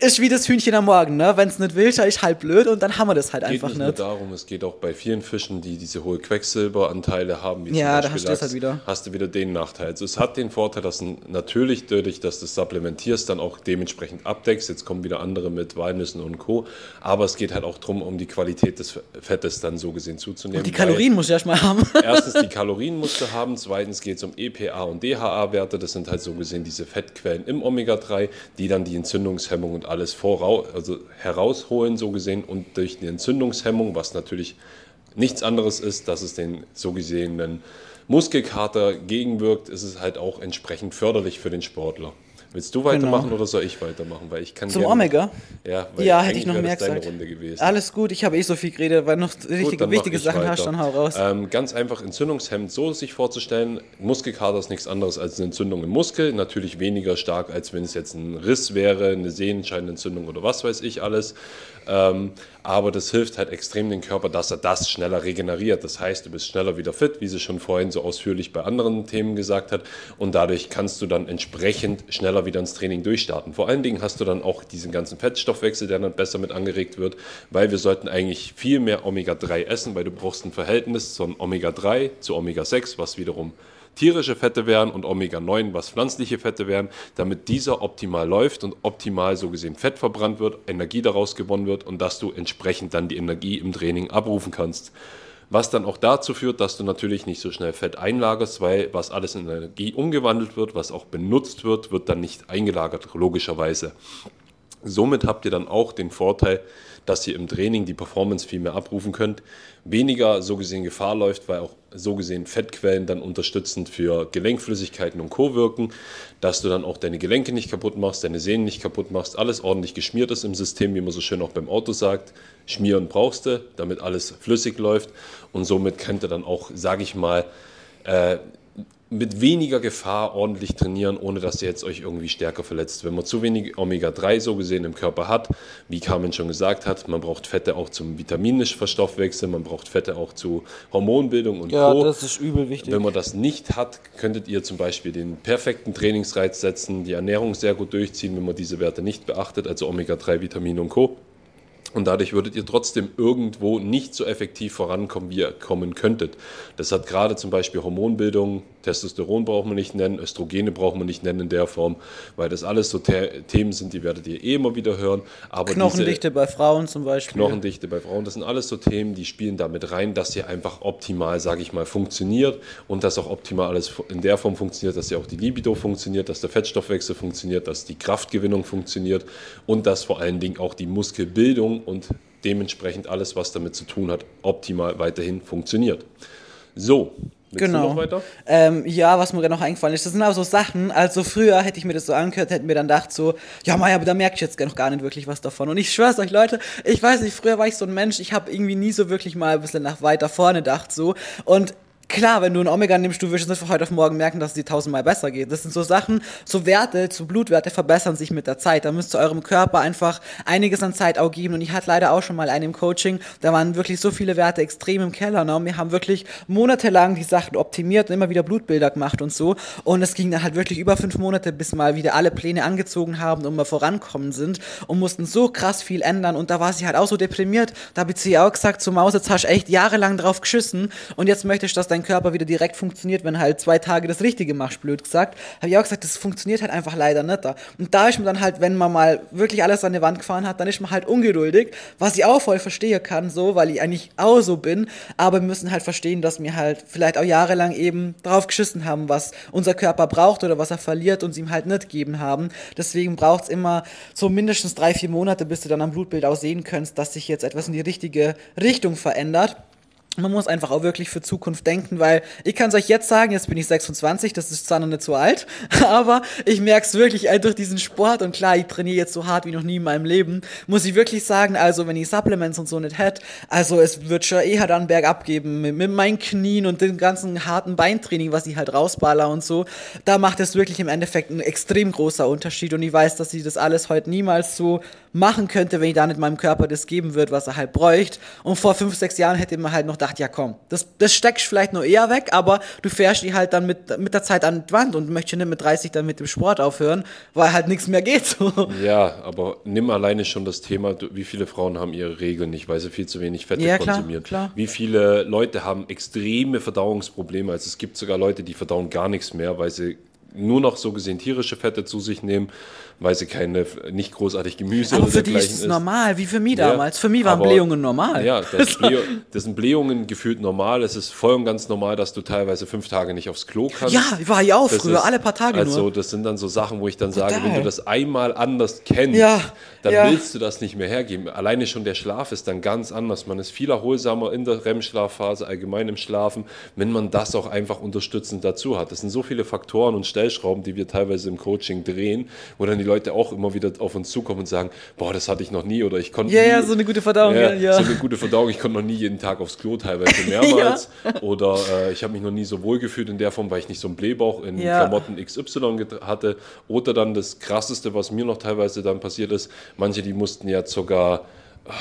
ist wie das Hühnchen am Morgen, ne? Wenn es nicht will, ist halt blöd und dann haben wir das halt Es geht einfach nicht nicht. nur darum, es geht auch bei vielen Fischen, die diese hohe Quecksilberanteile haben, wie Ja, da zum hast Beispiel du das Lachs, halt wieder. hast du wieder den Nachteil. Also es hat den Vorteil, dass du natürlich dadurch, dass du es supplementierst, dann auch dementsprechend abdeckst. Jetzt kommen wieder andere mit Walnüssen und Co. Aber es geht halt auch darum, um die Qualität des Fettes dann so gesehen zuzunehmen. Die weil- Kalorien muss ich erstmal haben. Erstens die Kalorien musst du haben, zweitens geht es um EPA und DHA-Werte, das sind halt so gesehen diese Fettquellen im Omega-3, die dann die Entzündungshemmung und alles vorau also herausholen, so gesehen, und durch die Entzündungshemmung, was natürlich nichts anderes ist, dass es den so gesehenen Muskelkater gegenwirkt, ist es halt auch entsprechend förderlich für den Sportler. Willst du weitermachen oder soll ich weitermachen? Weil ich kann Zum gerne- Omega? Ja, weil Ja, hätte ich noch mehr gesagt. Runde gewesen. Alles gut, ich habe eh so viel geredet, weil noch richtige, wichtige ich Sachen hast, weiter. dann hau raus. Ähm, ganz einfach entzündungshemmend so sich vorzustellen. Muskelkater ist nichts anderes als eine Entzündung im Muskel. Natürlich weniger stark, als wenn es jetzt ein Riss wäre, eine Sehenscheinentzündung oder was weiß ich alles. Ähm, aber das hilft halt extrem dem Körper, dass er das schneller regeneriert. Das heißt, du bist schneller wieder fit, wie sie schon vorhin so ausführlich bei anderen Themen gesagt hat. Und dadurch kannst du dann entsprechend schneller wieder ins Training durchstarten. Vor allen Dingen hast du dann auch diesen ganzen Fettstoffwechsel, der dann besser mit angeregt wird, weil wir sollten eigentlich viel mehr Omega-3 essen, weil du brauchst ein Verhältnis von Omega-3 zu Omega-6, was wiederum tierische Fette wären und Omega-9, was pflanzliche Fette wären, damit dieser optimal läuft und optimal so gesehen Fett verbrannt wird, Energie daraus gewonnen wird und dass du entsprechend dann die Energie im Training abrufen kannst. Was dann auch dazu führt, dass du natürlich nicht so schnell Fett einlagerst, weil was alles in Energie umgewandelt wird, was auch benutzt wird, wird dann nicht eingelagert, logischerweise. Somit habt ihr dann auch den Vorteil, dass ihr im Training die Performance viel mehr abrufen könnt, weniger so gesehen Gefahr läuft, weil auch so gesehen Fettquellen dann unterstützend für Gelenkflüssigkeiten und Co. wirken, dass du dann auch deine Gelenke nicht kaputt machst, deine Sehnen nicht kaputt machst, alles ordentlich geschmiert ist im System, wie man so schön auch beim Auto sagt. Schmieren brauchst du, damit alles flüssig läuft und somit könnt ihr dann auch, sage ich mal, äh, mit weniger Gefahr ordentlich trainieren, ohne dass ihr jetzt euch irgendwie stärker verletzt. Wenn man zu wenig Omega-3 so gesehen im Körper hat, wie Carmen schon gesagt hat, man braucht Fette auch zum Vitaminverstoffwechsel, man braucht Fette auch zu Hormonbildung und ja, Co. das ist übel wichtig. Wenn man das nicht hat, könntet ihr zum Beispiel den perfekten Trainingsreiz setzen, die Ernährung sehr gut durchziehen, wenn man diese Werte nicht beachtet, also Omega-3, Vitamine und Co. Und dadurch würdet ihr trotzdem irgendwo nicht so effektiv vorankommen, wie ihr kommen könntet. Das hat gerade zum Beispiel Hormonbildung, Testosteron braucht man nicht nennen, Östrogene braucht man nicht nennen in der Form, weil das alles so The Themen sind, die werdet ihr eh immer wieder hören. Aber Knochendichte bei Frauen zum Beispiel. Knochendichte bei Frauen, das sind alles so Themen, die spielen damit rein, dass ihr einfach optimal, sage ich mal, funktioniert und dass auch optimal alles in der Form funktioniert, dass ja auch die Libido funktioniert, dass der Fettstoffwechsel funktioniert, dass die Kraftgewinnung funktioniert und dass vor allen Dingen auch die Muskelbildung und dementsprechend alles, was damit zu tun hat, optimal weiterhin funktioniert. So, Genau. du noch weiter? Ähm, ja, was mir gerade noch eingefallen ist, das sind aber so Sachen, also früher hätte ich mir das so angehört, hätten mir dann gedacht so, ja Maya, aber da merke ich jetzt noch gar nicht wirklich was davon. Und ich schwör's euch, Leute, ich weiß nicht, früher war ich so ein Mensch, ich habe irgendwie nie so wirklich mal ein bisschen nach weiter vorne gedacht so. Und Klar, wenn du ein Omega nimmst, du wirst es von heute auf morgen merken, dass es dir tausendmal besser geht. Das sind so Sachen, so Werte, so Blutwerte verbessern sich mit der Zeit. Da müsst ihr eurem Körper einfach einiges an Zeit auch geben. Und ich hatte leider auch schon mal einen im Coaching, da waren wirklich so viele Werte extrem im Keller. Ne? Und wir haben wirklich monatelang die Sachen optimiert und immer wieder Blutbilder gemacht und so. Und es ging dann halt wirklich über fünf Monate, bis mal wieder alle Pläne angezogen haben und wir vorankommen sind und mussten so krass viel ändern. Und da war sie halt auch so deprimiert. Da habe ich sie auch gesagt, so Maus, jetzt hast du echt jahrelang drauf geschissen und jetzt möchtest du, dass dein Körper wieder direkt funktioniert, wenn halt zwei Tage das Richtige machst, blöd gesagt. Habe ich auch gesagt, das funktioniert halt einfach leider nicht da. Und da ist man dann halt, wenn man mal wirklich alles an die Wand gefahren hat, dann ist man halt ungeduldig, was ich auch voll verstehen kann, so, weil ich eigentlich auch so bin. Aber wir müssen halt verstehen, dass wir halt vielleicht auch jahrelang eben drauf geschissen haben, was unser Körper braucht oder was er verliert und sie ihm halt nicht gegeben haben. Deswegen braucht es immer so mindestens drei, vier Monate, bis du dann am Blutbild auch sehen kannst, dass sich jetzt etwas in die richtige Richtung verändert. Man muss einfach auch wirklich für Zukunft denken, weil ich kann es euch jetzt sagen, jetzt bin ich 26, das ist zwar noch nicht so alt, aber ich merke es wirklich durch diesen Sport und klar, ich trainiere jetzt so hart wie noch nie in meinem Leben, muss ich wirklich sagen, also wenn ich Supplements und so nicht hätte, also es wird schon eher dann bergab geben mit, mit meinen Knien und dem ganzen harten Beintraining, was ich halt rausballer und so, da macht es wirklich im Endeffekt einen extrem großer Unterschied und ich weiß, dass ich das alles heute niemals so machen könnte, wenn ich da nicht meinem Körper das geben würde, was er halt bräuchte. Und vor fünf, sechs Jahren hätte man halt noch gedacht, ja komm, das, das steckst vielleicht nur eher weg, aber du fährst die halt dann mit, mit der Zeit an die Wand und möchtest nicht mit 30 dann mit dem Sport aufhören, weil halt nichts mehr geht. So. Ja, aber nimm alleine schon das Thema, wie viele Frauen haben ihre Regeln nicht, weil sie viel zu wenig Fette Ja, klar, konsumieren. klar. Wie viele Leute haben extreme Verdauungsprobleme. Also es gibt sogar Leute, die verdauen gar nichts mehr, weil sie nur noch so gesehen tierische Fette zu sich nehmen, weil sie keine, nicht großartig Gemüse Aber oder für die ist es normal, wie für mich Ja, damals. Für mich waren aber- Blähungen normal. Ja, das, Bläh das sind Blähungen gefühlt normal. Es ist voll und ganz normal, dass du teilweise fünf Tage nicht aufs Klo kannst. Ja, war ich auch Das früher, ist- alle paar Tage also, nur. das sind dann so Sachen, wo ich dann sage, Total. wenn du das einmal anders kennst, Ja, dann ja. willst du das nicht mehr hergeben. Alleine schon der Schlaf ist dann ganz anders. Man ist viel erholsamer in der REM-Schlafphase, allgemein im Schlafen, wenn man das auch einfach unterstützend dazu hat. Das sind so viele Faktoren und Stellschrauben, die wir teilweise im Coaching drehen, wo dann die Leute auch immer wieder auf uns zukommen und sagen, boah, das hatte ich noch nie oder ich konnte Ja, nie, ja, so eine gute Verdauung, ja, ja. so eine gute Verdauung. Ich konnte noch nie jeden Tag aufs Klo, teilweise mehrmals. Oder äh, ich habe mich noch nie so wohl gefühlt in der Form, weil ich nicht so einen Blähbauch in Ja. Klamotten XY hatte. Oder dann das Krasseste, was mir noch teilweise dann passiert ist, manche, die mussten ja sogar ah,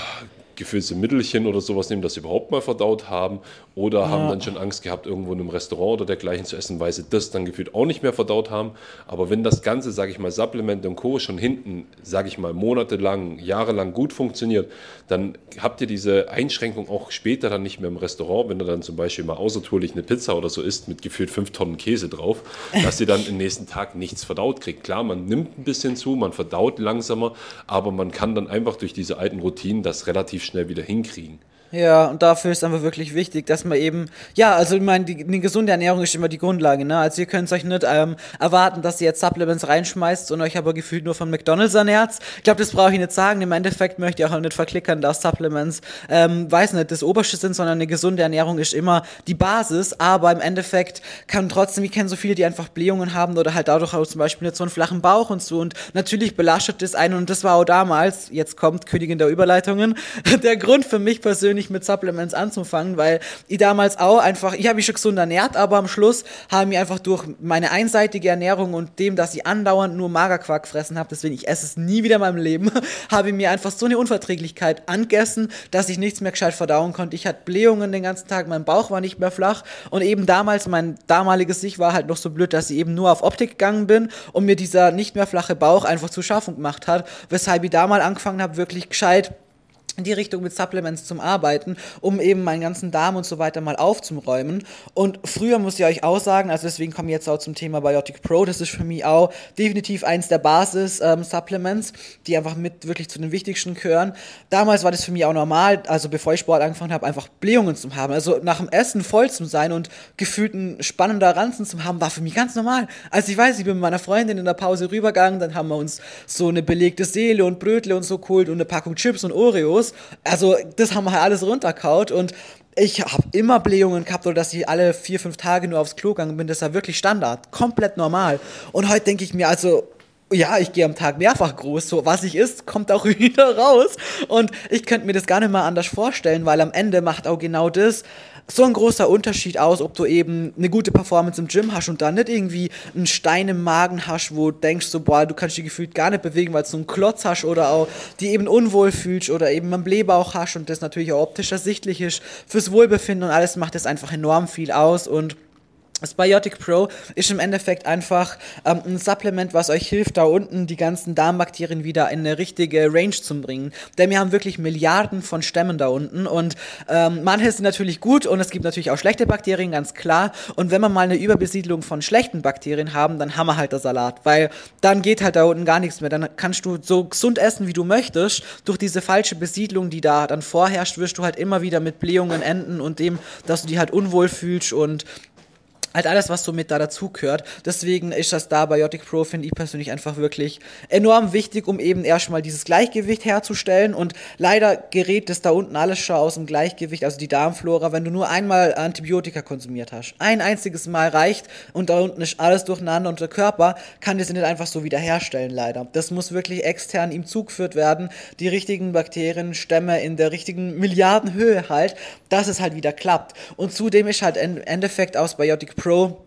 gefüllte Mittelchen oder sowas nehmen, das sie überhaupt mal verdaut haben. Oder haben dann schon Angst gehabt, irgendwo in einem Restaurant oder dergleichen zu essen, weil sie das dann gefühlt auch nicht mehr verdaut haben. Aber wenn das Ganze, sage ich mal, Supplement und Co. schon hinten, sage ich mal, monatelang, jahrelang gut funktioniert, dann habt ihr diese Einschränkung auch später dann nicht mehr im Restaurant, wenn ihr dann zum Beispiel mal außertourlich eine Pizza oder so isst mit gefühlt fünf Tonnen Käse drauf, dass ihr dann am nächsten Tag nichts verdaut kriegt. Klar, man nimmt ein bisschen zu, man verdaut langsamer, aber man kann dann einfach durch diese alten Routinen das relativ schnell wieder hinkriegen. Ja, und dafür ist einfach wirklich wichtig, dass man eben, ja, also ich meine, eine gesunde Ernährung ist immer die Grundlage, ne? Also ihr könnt euch nicht ähm, erwarten, dass ihr jetzt Supplements reinschmeißt und euch aber gefühlt nur von McDonalds ernährt. Ich glaube, das brauche ich nicht sagen. Im Endeffekt möchte ich auch nicht verklickern, dass Supplements, ähm, weiß nicht, das Oberste sind, sondern eine gesunde Ernährung ist immer die Basis, aber im Endeffekt kann trotzdem, ich kenne so viele, die einfach Blähungen haben oder halt dadurch auch zum Beispiel nicht so einen flachen Bauch und so und natürlich belastet das einen und das war auch damals, jetzt kommt Königin der Überleitungen, der Grund für mich persönlich mit Supplements anzufangen, weil ich damals auch einfach, ich habe mich schon gesund ernährt, aber am Schluss haben mir einfach durch meine einseitigeErnährung und dem, dass ich andauernd nur Magerquark gefressen habe, deswegen ich esse es nie wieder in meinem Leben, habe ich mir einfach so eine Unverträglichkeit angegessen, dass ich nichts mehr gescheit verdauen konnte. Ich hatte Blähungen den ganzen Tag, mein Bauch war nicht mehr flach und eben damals, mein damaliges Ich war halt noch so blöd, dass ich eben nur auf Optik gegangen bin und mir dieser nicht mehr flache Bauch einfach zu schaffen gemacht hat, weshalb ich da mal angefangen habe, wirklich gescheit in die Richtung mit Supplements zum Arbeiten, um eben meinen ganzen Darm und so weiter mal aufzuräumen. Und früher muss ich euch auch sagen, also deswegen komme ich jetzt auch zum Thema Biotic Pro, das ist für mich auch definitiv eins der Basis-Supplements, die einfach mit wirklich zu den wichtigsten gehören. Damals war das für mich auch normal, also bevor ich Sport angefangen habe, einfach Blähungen zu haben. Also nach dem Essen voll zu sein und gefühlt ein spannender Ranzen zu haben, war für mich ganz normal. Also ich weiß, ich bin mit meiner Freundin in der Pause rübergegangen, dann haben wir uns so eine belegte Seele und Brötle und so geholt und eine Packung Chips und Oreos. Also das haben wir halt alles runterkaut und ich habe immer Blähungen gehabt oder dass ich alle vier, fünf Tage nur aufs Klo gegangen bin. Das war wirklich Standard, komplett normal. Und heute denke ich mir, also ja, ich gehe am Tag mehrfach groß. So, was ich isst, kommt auch wieder raus. Und ich könnte mir das gar nicht mal anders vorstellen, weil am Ende macht auch genau das so ein großer Unterschied aus, ob du eben eine gute Performance im Gym hast und dann nicht irgendwie einen Stein im Magen hast, wo du denkst so, boah, du kannst dich gefühlt gar nicht bewegen, weil du so einen Klotz hast oder auch die eben unwohl fühlst oder eben einen Blähbauch hast und das natürlich auch optisch ersichtlich ist fürs Wohlbefinden und alles macht das einfach enorm viel aus und das Biotic Pro ist im Endeffekt einfach ähm, ein Supplement, was euch hilft, da unten die ganzen Darmbakterien wieder in eine richtige Range zu bringen. Denn wir haben wirklich Milliarden von Stämmen da unten und ähm, manche sind natürlich gut und es gibt natürlich auch schlechte Bakterien, ganz klar. Und wenn wir mal eine Überbesiedlung von schlechten Bakterien haben, dann haben wir halt das Salat, weil dann geht halt da unten gar nichts mehr. Dann kannst du so gesund essen, wie du möchtest. Durch diese falsche Besiedlung, die da dann vorherrscht, wirst du halt immer wieder mit Blähungen enden und dem, dass du dich halt unwohl fühlst und halt alles, was so mit da dazugehört. Deswegen ist das da Biotic Pro, finde ich persönlich einfach wirklich enorm wichtig, um eben erstmal dieses Gleichgewicht herzustellen. Und leider gerät das da unten alles schon aus dem Gleichgewicht, also die Darmflora, wenn du nur einmal Antibiotika konsumiert hast. Ein einziges Mal reicht und da unten ist alles durcheinander und der Körper kann das nicht einfach so wiederherstellen, leider. Das muss wirklich extern ihm zugeführt werden, die richtigen Bakterienstämme in der richtigen Milliardenhöhe halt, dass es halt wieder klappt. Und zudem ist halt im Endeffekt aus Biotic Pro Pro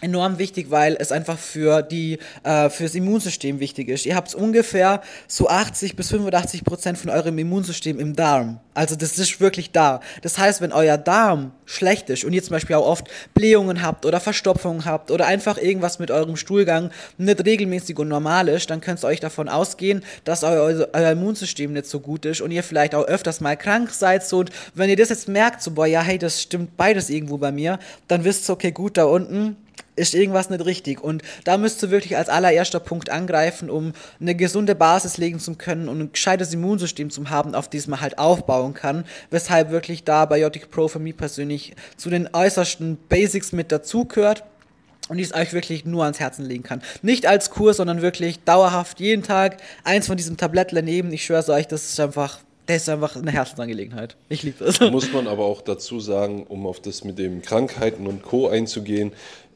enorm wichtig, weil es einfach für die äh, fürs Immunsystem wichtig ist. Ihr habt ungefähr so 80 bis 85 Prozent von eurem Immunsystem im Darm. Also das ist wirklich da. Das heißt, wenn euer Darm schlecht ist und ihr zum Beispiel auch oft Blähungen habt oder Verstopfungen habt oder einfach irgendwas mit eurem Stuhlgang nicht regelmäßig und normal ist, dann könnt ihr euch davon ausgehen, dass euer, euer Immunsystem nicht so gut ist und ihr vielleicht auch öfters mal krank seid. So, und wenn ihr das jetzt merkt, so boah, ja, hey, das stimmt beides irgendwo bei mir, dann wisst ihr, okay, gut, da unten ist irgendwas nicht richtig. Und da müsst ihr wirklich als allererster Punkt angreifen, um eine gesunde Basis legen zu können und ein gescheites Immunsystem zu haben, auf das man halt aufbauen kann. Weshalb wirklich da Biotic Pro für mich persönlich zu den äußersten Basics mit dazugehört und die es euch wirklich nur ans Herzen legen kann. Nicht als Kurs, sondern wirklich dauerhaft jeden Tag eins von diesem Tablettler nehmen. Ich schwöre euch, das ist einfach das ist einfach eine Herzensangelegenheit. Ich liebe es. Muss man aber auch dazu sagen, um auf das mit den Krankheiten und Co. einzugehen,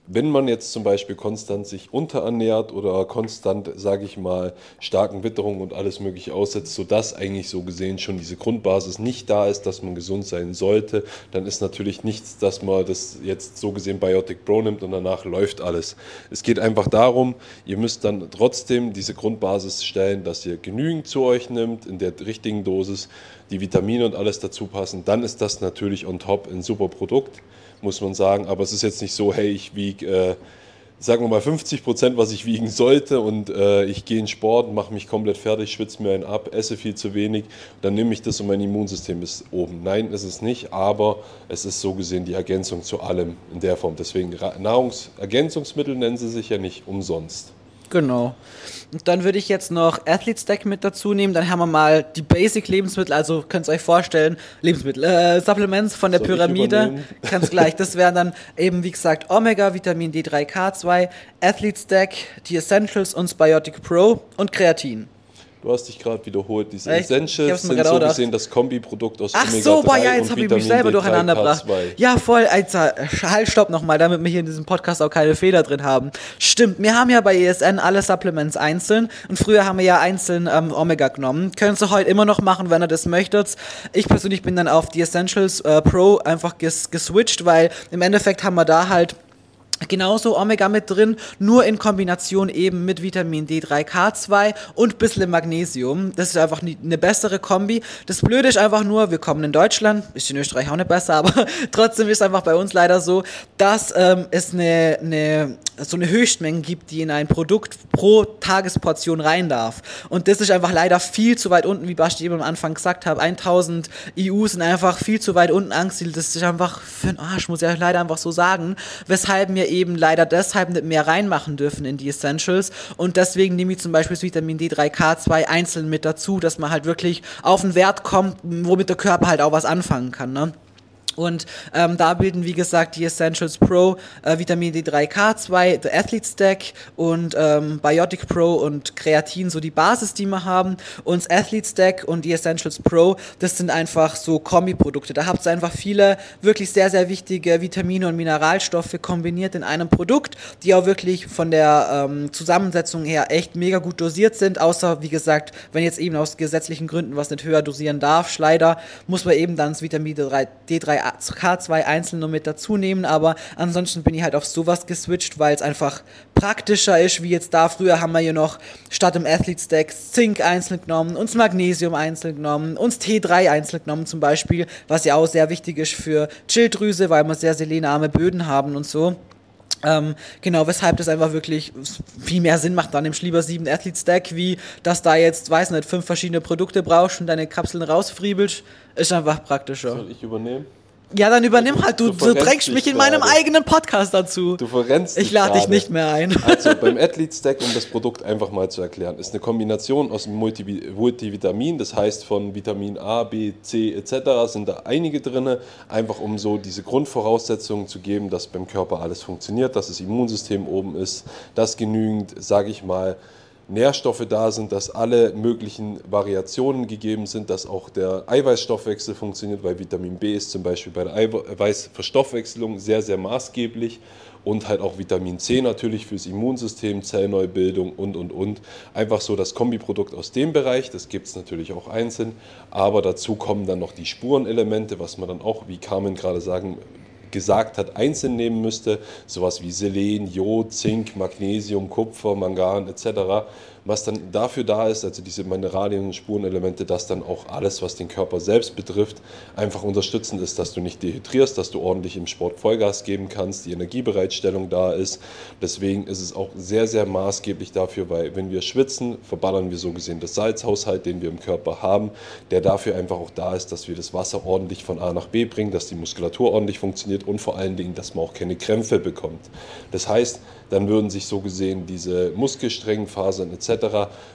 wenn man jetzt zum Beispiel konstant sich unterernährt oder konstant, sage ich mal, starken Witterungen und alles Mögliche aussetzt, sodass eigentlich so gesehen schon diese Grundbasis nicht da ist, dass man gesund sein sollte, dann ist natürlich nichts, dass man das jetzt so gesehen Biotic Pro nimmt und danach läuft alles. Es geht einfach darum, ihr müsst dann trotzdem diese Grundbasis stellen, dass ihr genügend zu euch nimmt, in der richtigen Dosis, die Vitamine und alles dazu passen. Dann ist das natürlich on top ein super Produkt muss man sagen. Aber es ist jetzt nicht so, hey, ich wiege, äh, sagen wir mal 50 Prozent, was ich wiegen sollte und äh, ich gehe in Sport, mache mich komplett fertig, schwitze mir einen ab, esse viel zu wenig, dann nehme ich das und mein Immunsystem ist oben. Nein, ist es nicht, aber es ist so gesehen die Ergänzung zu allem in der Form. Deswegen Nahrungsergänzungsmittel nennen sie sich ja nicht umsonst. Genau. Und dann würde ich jetzt noch Athlete Stack mit dazu nehmen. Dann haben wir mal die Basic Lebensmittel, also könnt ihr euch vorstellen, Lebensmittel, äh, Supplements von der Soll Pyramide. Ganz gleich. Das wären dann eben, wie gesagt, Omega, Vitamin D3, K2, Athlete Stack, die Essentials und Biotic Pro und Kreatin. Du hast dich gerade wiederholt. Diese Echt? Essentials sind so gedacht. gesehen das Kombiprodukt aus Ach Omega so, boah, ja, jetzt habe ich mich selber durcheinander gebracht. Ja, voll. Alter, halt, stopp nochmal, damit wir hier in diesem Podcast auch keine Fehler drin haben. Stimmt, wir haben ja bei ESN alle Supplements einzeln und früher haben wir ja einzeln ähm, Omega genommen. Könntest du heute immer noch machen, wenn ihr das möchtet. Ich persönlich bin dann auf die Essentials äh, Pro einfach ges geswitcht, weil im Endeffekt haben wir da halt Genauso Omega mit drin, nur in Kombination eben mit Vitamin D3K2 und bisschen Magnesium. Das ist einfach eine bessere Kombi. Das Blöde ist einfach nur, wir kommen in Deutschland, ist in Österreich auch nicht besser, aber trotzdem ist einfach bei uns leider so, dass ähm, es eine, eine, so eine Höchstmenge gibt, die in ein Produkt pro Tagesportion rein darf. Und das ist einfach leider viel zu weit unten, wie Basti eben am Anfang gesagt hat. 1000 EU sind einfach viel zu weit unten angesiedelt. Das ist einfach für den Arsch, muss ich leider einfach so sagen. Weshalb mir eben leider deshalb nicht mehr reinmachen dürfen in die Essentials. Und deswegen nehme ich zum Beispiel das Vitamin D3K2 einzeln mit dazu, dass man halt wirklich auf einen Wert kommt, womit der Körper halt auch was anfangen kann. Ne? Und ähm, da bilden, wie gesagt, die Essentials Pro, äh, Vitamin D3K2, The Athlete Stack und ähm, Biotic Pro und Kreatin so die Basis, die wir haben. Und das Athlete Stack und die Essentials Pro, das sind einfach so Kombiprodukte. Da habt ihr einfach viele wirklich sehr, sehr wichtige Vitamine und Mineralstoffe kombiniert in einem Produkt, die auch wirklich von der ähm, Zusammensetzung her echt mega gut dosiert sind. Außer, wie gesagt, wenn jetzt eben aus gesetzlichen Gründen was nicht höher dosieren darf, leider, muss man eben dann das Vitamin D3, D3 K2 einzeln nur mit dazu nehmen, aber ansonsten bin ich halt auf sowas geswitcht, weil es einfach praktischer ist, wie jetzt da. Früher haben wir hier noch statt im Athlete Stack Zink einzeln genommen, uns Magnesium einzeln genommen, uns T3 einzeln genommen zum Beispiel, was ja auch sehr wichtig ist für Schilddrüse, weil wir sehr selenarme Böden haben und so. Ähm, genau, weshalb das einfach wirklich viel mehr Sinn macht, dann im lieber 7 Athlete Stack, wie dass da jetzt, weiß nicht, fünf verschiedene Produkte brauchst und deine Kapseln rausfriebelst, ist einfach praktischer. Soll ich übernehmen? Ja, dann übernimm halt, du, du, du drängst mich in meinem gerade. eigenen Podcast dazu. Du verrennst Ich lade dich nicht mehr ein. Also beim Athlete Stack, um das Produkt einfach mal zu erklären, ist eine Kombination aus Multivitamin, das heißt von Vitamin A, B, C etc. sind da einige drin, einfach um so diese Grundvoraussetzungen zu geben, dass beim Körper alles funktioniert, dass das Immunsystem oben ist, dass genügend, sage ich mal, Nährstoffe da sind, dass alle möglichen Variationen gegeben sind, dass auch der Eiweißstoffwechsel funktioniert, weil Vitamin B ist zum Beispiel bei der Eiweißverstoffwechselung sehr, sehr maßgeblich und halt auch Vitamin C natürlich fürs Immunsystem, Zellneubildung und, und, und. Einfach so das Kombiprodukt aus dem Bereich, das gibt es natürlich auch einzeln, aber dazu kommen dann noch die Spurenelemente, was man dann auch, wie Carmen gerade sagen, gesagt hat, einzeln nehmen müsste, sowas wie Selen, Jod, Zink, Magnesium, Kupfer, Mangan etc., was dann dafür da ist, also diese Mineralien und Spurenelemente, dass dann auch alles, was den Körper selbst betrifft, einfach unterstützend ist, dass du nicht dehydrierst, dass du ordentlich im Sport Vollgas geben kannst, die Energiebereitstellung da ist. Deswegen ist es auch sehr, sehr maßgeblich dafür, weil wenn wir schwitzen, verballern wir so gesehen das Salzhaushalt, den wir im Körper haben, der dafür einfach auch da ist, dass wir das Wasser ordentlich von A nach B bringen, dass die Muskulatur ordentlich funktioniert und vor allen Dingen, dass man auch keine Krämpfe bekommt. Das heißt, dann würden sich so gesehen diese Muskelsträngenfasern etc.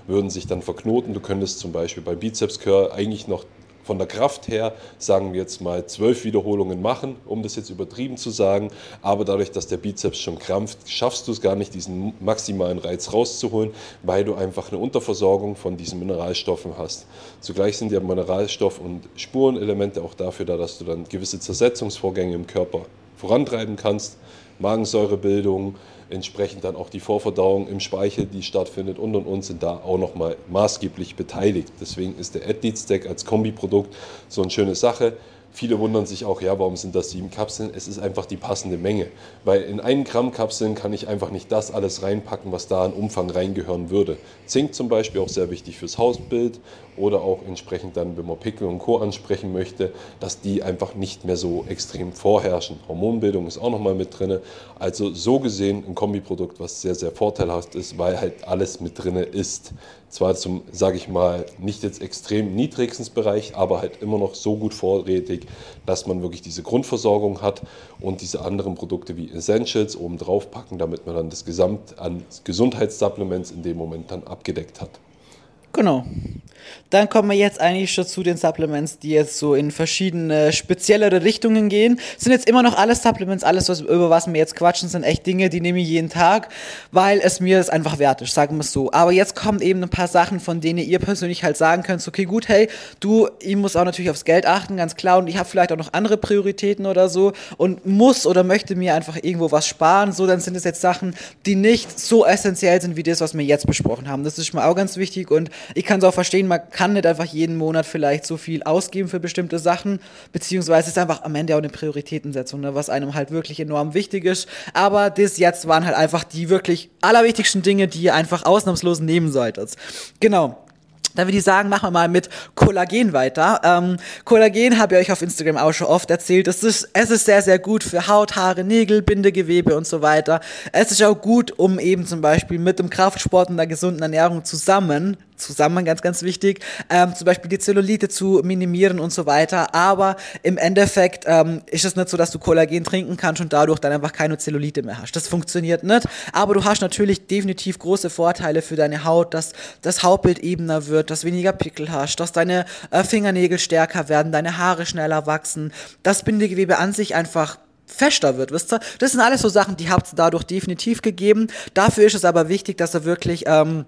würden sich dann verknoten. Du könntest zum Beispiel bei Bizeps Curl eigentlich noch von der Kraft her, sagen wir jetzt mal, zwölf Wiederholungen machen, um das jetzt übertrieben zu sagen. Aber dadurch, dass der Bizeps schon krampft, schaffst du es gar nicht, diesen maximalen Reiz rauszuholen, weil du einfach eine Unterversorgung von diesen Mineralstoffen hast. Zugleich sind ja Mineralstoff- und Spurenelemente auch dafür da, dass du dann gewisse Zersetzungsvorgänge im Körper vorantreiben kannst. Magensäurebildung, entsprechend dann auch die Vorverdauung im Speichel, die stattfindet und und und sind da auch nochmal maßgeblich beteiligt. Deswegen ist der Athlete Stack als Kombiprodukt so eine schöne Sache. Viele wundern sich auch, ja, warum sind das sieben Kapseln? Es ist einfach die passende Menge. Weil in einen Gramm Kapseln kann ich einfach nicht das alles reinpacken, was da an Umfang reingehören würde. Zink zum Beispiel auch sehr wichtig fürs Hausbild oder auch entsprechend dann, wenn man Pickel und Co. ansprechen möchte, dass die einfach nicht mehr so extrem vorherrschen. Hormonbildung ist auch nochmal mit drin. Also so gesehen ein Kombiprodukt, was sehr, sehr vorteilhaft ist, weil halt alles mit drin ist. Zwar zum, sage ich mal, nicht jetzt extrem niedrigsten Bereich, aber halt immer noch so gut vorrätig, dass man wirklich diese Grundversorgung hat und diese anderen Produkte wie Essentials oben drauf packen, damit man dann das Gesamt an Gesundheitssupplements in dem Moment dann abgedeckt hat. Genau. Dann kommen wir jetzt eigentlich schon zu den Supplements, die jetzt so in verschiedene speziellere Richtungen gehen. Sind jetzt immer noch alle Supplements, alles, was, über was wir jetzt quatschen, sind echt Dinge, die nehme ich jeden Tag, weil es mir das einfach wert ist, sagen wir es so. Aber jetzt kommen eben ein paar Sachen, von denen ihr persönlich halt sagen könnt, okay, gut, hey, du, ich muss auch natürlich aufs Geld achten, ganz klar, und ich habe vielleicht auch noch andere Prioritäten oder so und muss oder möchte mir einfach irgendwo was sparen, so, dann sind es jetzt Sachen, die nicht so essentiell sind wie das, was wir jetzt besprochen haben. Das ist mal auch ganz wichtig und ich kann es auch verstehen, man kann nicht einfach jeden Monat vielleicht so viel ausgeben für bestimmte Sachen, beziehungsweise ist einfach am Ende auch eine Prioritätensetzung, ne, was einem halt wirklich enorm wichtig ist. Aber das jetzt waren halt einfach die wirklich allerwichtigsten Dinge, die ihr einfach ausnahmslos nehmen solltet. Genau. Da würde ich sagen, machen wir mal mit Kollagen weiter. Ähm, Kollagen habe ich euch auf Instagram auch schon oft erzählt. Es ist, es ist sehr, sehr gut für Haut, Haare, Nägel, Bindegewebe und so weiter. Es ist auch gut, um eben zum Beispiel mit dem Kraftsport und der gesunden Ernährung zusammen zusammen, ganz, ganz wichtig, ähm, zum Beispiel die Zellulite zu minimieren und so weiter. Aber im Endeffekt ähm, ist es nicht so, dass du Kollagen trinken kannst und dadurch dann einfach keine Zellulite mehr hast. Das funktioniert nicht. Aber du hast natürlich definitiv große Vorteile für deine Haut, dass das Hautbild ebener wird, dass weniger Pickel hast, dass deine äh, Fingernägel stärker werden, deine Haare schneller wachsen, das Bindegewebe an sich einfach fester wird, wisst ihr? Das sind alles so Sachen, die habt ihr dadurch definitiv gegeben. Dafür ist es aber wichtig, dass er wirklich ähm,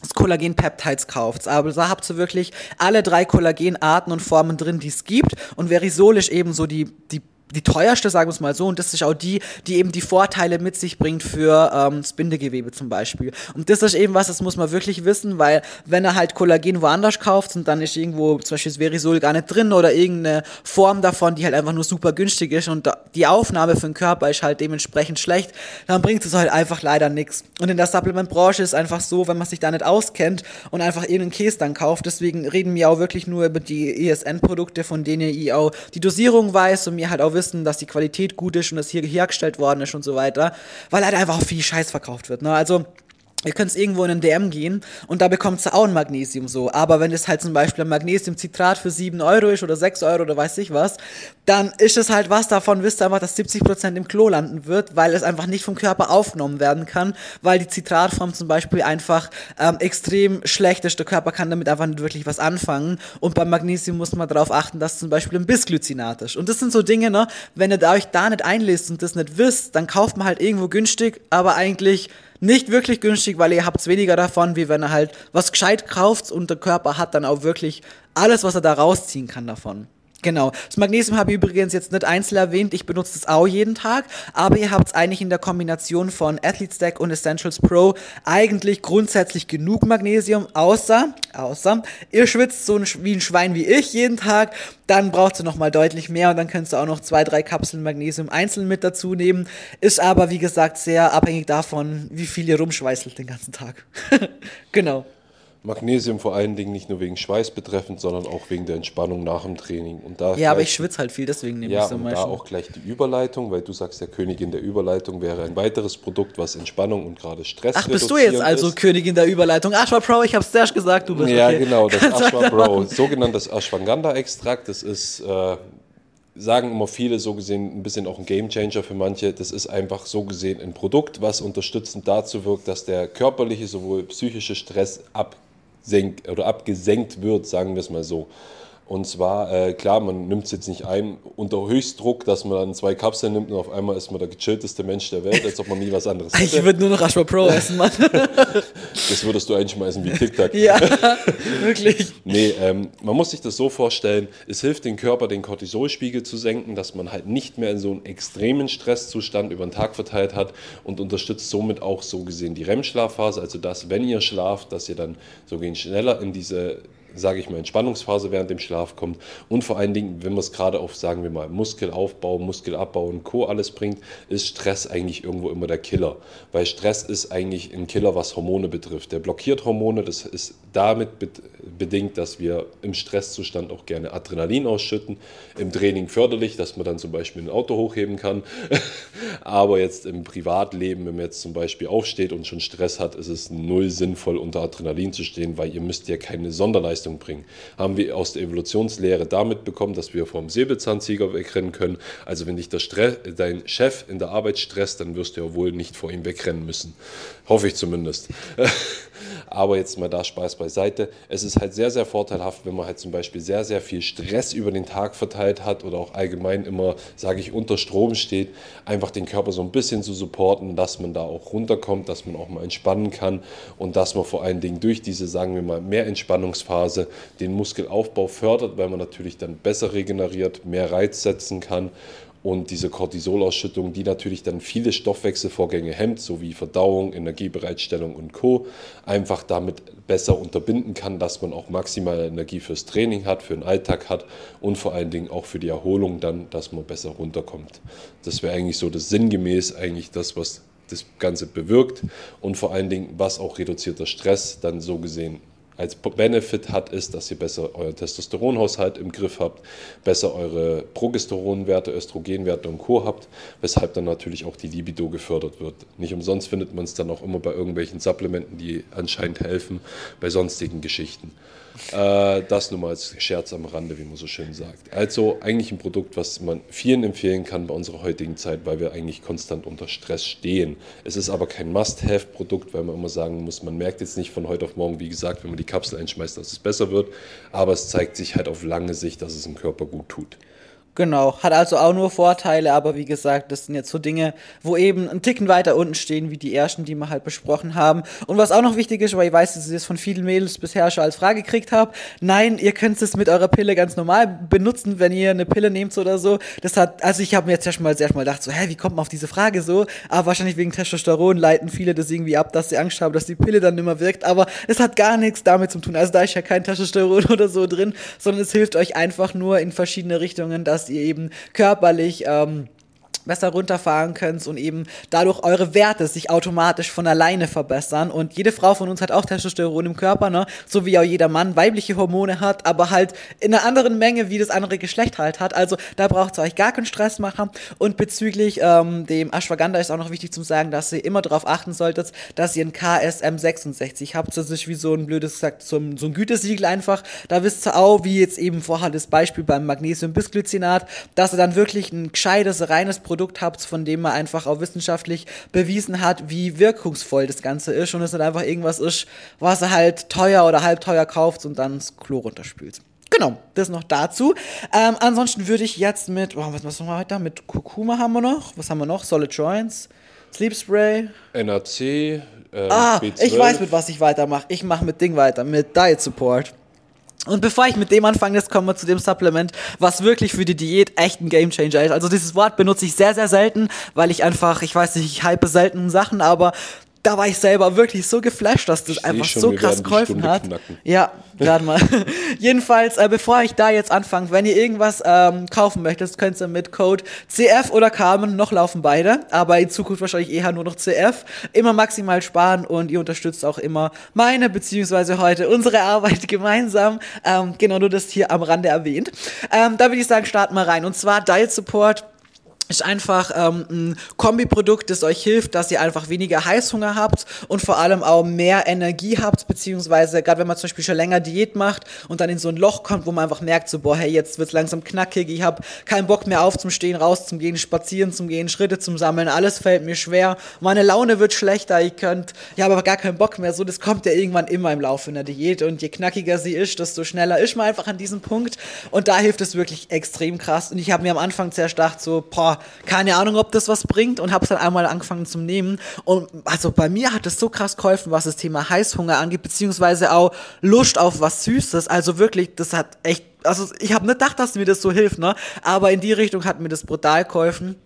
das Kollagen-Peptides kauft. Aber da habt ihr wirklich alle drei Kollagenarten und Formen drin, die es gibt. Und Verisol ist eben so die, die die teuerste, sagen wir es mal so, und das ist auch die, die eben die Vorteile mit sich bringt für ähm, das Bindegewebe zum Beispiel. Und das ist eben was, das muss man wirklich wissen, weil wenn er halt Kollagen woanders kauft und dann ist irgendwo zum Beispiel das Verisol gar nicht drin oder irgendeine Form davon, die halt einfach nur super günstig ist und die Aufnahme für den Körper ist halt dementsprechend schlecht, dann bringt es halt einfach leider nichts. Und in der Supplementbranche ist einfach so, wenn man sich da nicht auskennt und einfach irgendeinen Käse dann kauft, deswegen reden wir auch wirklich nur über die ESN-Produkte, von denen ich auch die Dosierung weiß und mir halt auch wissen, dass die Qualität gut ist und dass hier hergestellt worden ist und so weiter, weil halt einfach auch viel Scheiß verkauft wird. Ne? Also Ihr könnt irgendwo in einen DM gehen und da bekommt ihr auch ein Magnesium so. Aber wenn es halt zum Beispiel ein Magnesiumcitrat für 7 Euro ist oder 6 Euro oder weiß ich was, dann ist es halt was davon, wisst ihr einfach, dass 70% im Klo landen wird, weil es einfach nicht vom Körper aufgenommen werden kann, weil die Zitratform zum Beispiel einfach ähm, extrem schlecht ist. Der Körper kann damit einfach nicht wirklich was anfangen. Und beim Magnesium muss man darauf achten, dass zum Beispiel ein Bisglycinat ist. Und das sind so Dinge, ne, wenn ihr euch da nicht einlest und das nicht wisst, dann kauft man halt irgendwo günstig, aber eigentlich nicht wirklich günstig, weil ihr habt weniger davon, wie wenn ihr halt was gescheit kauft und der Körper hat dann auch wirklich alles, was er da rausziehen kann davon. Genau. Das Magnesium habe ich übrigens jetzt nicht einzeln erwähnt. Ich benutze es auch jeden Tag. Aber ihr habt es eigentlich in der Kombination von Athlete Stack und Essentials Pro eigentlich grundsätzlich genug Magnesium, außer, außer, ihr schwitzt so wie ein Schwein wie ich jeden Tag. Dann braucht ihr nochmal deutlich mehr und dann könnt ihr auch noch zwei, drei Kapseln Magnesium einzeln mit dazu nehmen. Ist aber, wie gesagt, sehr abhängig davon, wie viel ihr rumschweißelt den ganzen Tag. genau. Magnesium vor allen Dingen nicht nur wegen Schweiß betreffend, sondern auch wegen der Entspannung nach dem Training. Und da ja, aber ich schwitze halt viel, deswegen nehme ja, ich so und meistens. da auch gleich die Überleitung, weil du sagst, der Königin der Überleitung wäre ein weiteres Produkt, was Entspannung und gerade Stress Ach, bist du jetzt also ist. Königin der Überleitung? Ashwa Pro, ich hab's zuerst gesagt, du bist Ja, okay. genau, das Ashwa. Bro, sogenanntes Ashwagandha-Extrakt, das ist, äh, sagen immer viele, so gesehen ein bisschen auch ein Gamechanger für manche. Das ist einfach so gesehen ein Produkt, was unterstützend dazu wirkt, dass der körperliche sowohl psychische Stress absenkt oder abgesenkt wird, sagen wir es mal so. Und zwar, äh, klar, man nimmt es jetzt nicht ein unter Höchstdruck, dass man dann zwei Kapseln nimmt und auf einmal ist man der gechillteste Mensch der Welt, als ob man nie was anderes Ich hätte. würde nur noch Ashwa Pro essen, Mann. Das würdest du einschmeißen wie TikTok. ja, wirklich. Nee, ähm, man muss sich das so vorstellen, es hilft dem Körper, den Cortisolspiegel zu senken, dass man halt nicht mehr in so einen extremen Stresszustand über den Tag verteilt hat und unterstützt somit auch so gesehen die REM-Schlafphase, also dass, wenn ihr schlaft, dass ihr dann so gehen schneller in diese sage ich mal, Entspannungsphase während dem Schlaf kommt und vor allen Dingen, wenn man es gerade auf, sagen wir mal, Muskelaufbau, Muskelabbau und Co. alles bringt, ist Stress eigentlich irgendwo immer der Killer. Weil Stress ist eigentlich ein Killer, was Hormone betrifft. Der blockiert Hormone, das ist damit be- bedingt, dass wir im Stresszustand auch gerne Adrenalin ausschütten. Im Training förderlich, dass man dann zum Beispiel ein Auto hochheben kann. Aber jetzt im Privatleben, wenn man jetzt zum Beispiel aufsteht und schon Stress hat, ist es null sinnvoll, unter Adrenalin zu stehen, weil ihr müsst ja keine Sonderleistung bringen. Haben wir aus der Evolutionslehre damit bekommen, dass wir vom Säbelzahntiger wegrennen können. Also wenn dich dein Chef in der Arbeit stresst, dann wirst du ja wohl nicht vor ihm wegrennen müssen. Hoffe ich zumindest. Aber jetzt mal da Spaß beiseite. Es ist halt sehr, sehr vorteilhaft, wenn man halt zum Beispiel sehr, sehr viel Stress über den Tag verteilt hat oder auch allgemein immer, sage ich, unter Strom steht, einfach den Körper so ein bisschen zu supporten, dass man da auch runterkommt, dass man auch mal entspannen kann und dass man vor allen Dingen durch diese, sagen wir mal, mehr Entspannungsphase den Muskelaufbau fördert, weil man natürlich dann besser regeneriert, mehr Reiz setzen kann und diese Cortisolausschüttung, die natürlich dann viele Stoffwechselvorgänge hemmt, sowie Verdauung, Energiebereitstellung und Co., einfach damit besser unterbinden kann, dass man auch maximale Energie fürs Training hat, für den Alltag hat und vor allen Dingen auch für die Erholung dann, dass man besser runterkommt. Das wäre eigentlich so das sinngemäß eigentlich das, was das Ganze bewirkt und vor allen Dingen, was auch reduzierter Stress dann so gesehen als Benefit hat, ist, dass ihr besser euer Testosteronhaushalt im Griff habt, besser eure Progesteronwerte, Östrogenwerte und Co. habt, weshalb dann natürlich auch die Libido gefördert wird. Nicht umsonst findet man es dann auch immer bei irgendwelchen Supplementen, die anscheinend helfen, bei sonstigen Geschichten. Äh, das nur mal als Scherz am Rande, wie man so schön sagt. Also eigentlich ein Produkt, was man vielen empfehlen kann bei unserer heutigen Zeit, weil wir eigentlich konstant unter Stress stehen. Es ist aber kein Must-Have-Produkt, weil man immer sagen muss, man merkt jetzt nicht von heute auf morgen, wie gesagt, wenn man die Kapsel einschmeißt, dass es besser wird, aber es zeigt sich halt auf lange Sicht, dass es dem Körper gut tut. Genau, hat also auch nur Vorteile, aber wie gesagt, das sind jetzt so Dinge, wo eben ein Ticken weiter unten stehen, wie die ersten, die wir halt besprochen haben. Und was auch noch wichtig ist, weil ich weiß, dass ich das von vielen Mädels bisher schon als Frage gekriegt habe, nein, ihr könnt es mit eurer Pille ganz normal benutzen, wenn ihr eine Pille nehmt oder so. Das hat, also ich habe mir jetzt erst mal, erst mal gedacht, so, hä, wie kommt man auf diese Frage so? Aber wahrscheinlich wegen Testosteron leiten viele das irgendwie ab, dass sie Angst haben, dass die Pille dann nicht mehr wirkt. Aber es hat gar nichts damit zu tun. Also da ist ja kein Testosteron oder so drin, sondern es hilft euch einfach nur in verschiedene Richtungen, dass ihr eben körperlich ähm, besser runterfahren könnt und eben dadurch eure Werte sich automatisch von alleine verbessern. Und jede Frau von uns hat auch Testosteron im Körper, ne? So wie auch jeder Mann weibliche Hormone hat, aber halt in einer anderen Menge, wie das andere Geschlecht halt hat. Also da braucht ihr euch gar keinen Stress machen. Und bezüglich ähm, dem Ashwagandha ist auch noch wichtig zu sagen, dass ihr immer darauf achten solltet, dass ihr ein KSM 66 habt. Das ist wie so ein blödes gesagt, so ein, so ein Gütesiegel einfach. Da wisst ihr auch, wie jetzt eben vorher das Beispiel beim Magnesium-Bisglycinat, dass ihr dann wirklich ein gescheites, reines Produkt habt, von dem man einfach auch wissenschaftlich bewiesen hat, wie wirkungsvoll das Ganze ist und es nicht einfach irgendwas ist, was ihr halt teuer oder halb teuer kauft und dann das Klo runterspült. Genau, das noch dazu. Ähm, ansonsten würde ich jetzt mit, oh, was machen wir weiter? Mit Kurkuma haben wir noch. Was haben wir noch? Solid Joints, Sleep Spray. NAC, äh, Ah, B12. ich weiß, mit was ich weitermache. Ich mache mit Ding weiter, mit Diet Support. Und bevor ich mit dem anfange, jetzt kommen wir zu dem Supplement, was wirklich für die Diät echt ein Gamechanger ist. Also dieses Wort benutze ich sehr, sehr selten, weil ich einfach, ich weiß nicht, ich hype selten Sachen, aber da war ich selber wirklich so geflasht, dass das einfach schon, so krass geholfen hat. knacken. Ja, gerade mal. Jedenfalls, äh, bevor ich da jetzt anfange, wenn ihr irgendwas ähm, kaufen möchtet, könnt ihr mit Code CF oder Carmen, noch laufen beide, aber in Zukunft wahrscheinlich eher nur noch CF, immer maximal sparen und ihr unterstützt auch immer meine, beziehungsweise heute unsere Arbeit gemeinsam. Ähm, genau, nur das hier am Rande erwähnt. Ähm, da würde ich sagen, starten wir rein. Und zwar Diet Support ist einfach ähm, ein Kombiprodukt, das euch hilft, dass ihr einfach weniger Heißhunger habt und vor allem auch mehr Energie habt, beziehungsweise gerade wenn man zum Beispiel schon länger Diät macht und dann in so ein Loch kommt, wo man einfach merkt, so boah, hey, jetzt wird's langsam knackig, ich habe keinen Bock mehr aufzustehen, rauszugehen, spazieren zum Gehen, Schritte zum Sammeln, alles fällt mir schwer, meine Laune wird schlechter, ich könnt, ich habe aber gar keinen Bock mehr, so das kommt ja irgendwann immer im Laufe einer Diät und je knackiger sie ist, desto schneller ist man einfach an diesem Punkt und da hilft es wirklich extrem krass und ich habe mir am Anfang zuerst gedacht, so, boah, keine Ahnung, ob das was bringt und habe es dann einmal angefangen zum Nehmen. Und also bei mir hat es so krass geholfen, was das Thema Heißhunger angeht, beziehungsweise auch Lust auf was Süßes. Also wirklich, das hat echt, also ich habe nicht gedacht, dass mir das so hilft, ne? Aber in die Richtung hat mir das brutal geholfen.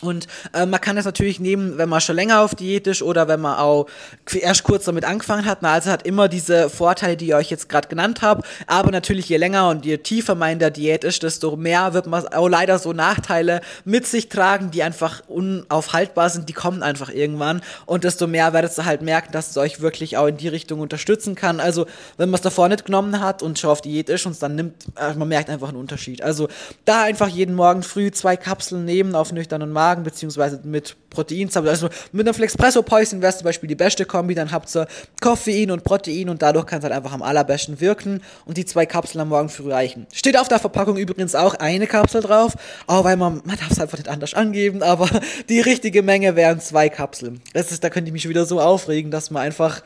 Und äh, man kann das natürlich nehmen, wenn man schon länger auf Diät ist oder wenn man auch erst kurz damit angefangen hat. Na, also hat immer diese Vorteile, die ich euch jetzt gerade genannt habe. Aber natürlich, je länger und je tiefer man in der Diät ist, desto mehr wird man auch leider so Nachteile mit sich tragen, die einfach unaufhaltbar sind. Die kommen einfach irgendwann. Und desto mehr werdet ihr halt merken, dass es euch wirklich auch in die Richtung unterstützen kann. Also, wenn man es davor nicht genommen hat und schon auf Diät ist und es dann nimmt, äh, man merkt einfach einen Unterschied. Also, da einfach jeden Morgen früh zwei Kapseln nehmen auf nüchternen Magen, beziehungsweise mit Protein. Also mit einem Flexpresso Poison wäre zum Beispiel die beste Kombi, dann habt ihr Koffein und Protein und dadurch kann es halt einfach am allerbesten wirken und die zwei Kapseln am Morgen früh reichen. Steht auf der Verpackung übrigens auch eine Kapsel drauf, auch weil man, man darf es einfach nicht anders angeben, aber die richtige Menge wären zwei Kapseln. Das ist, da könnte ich mich wieder so aufregen, dass man einfach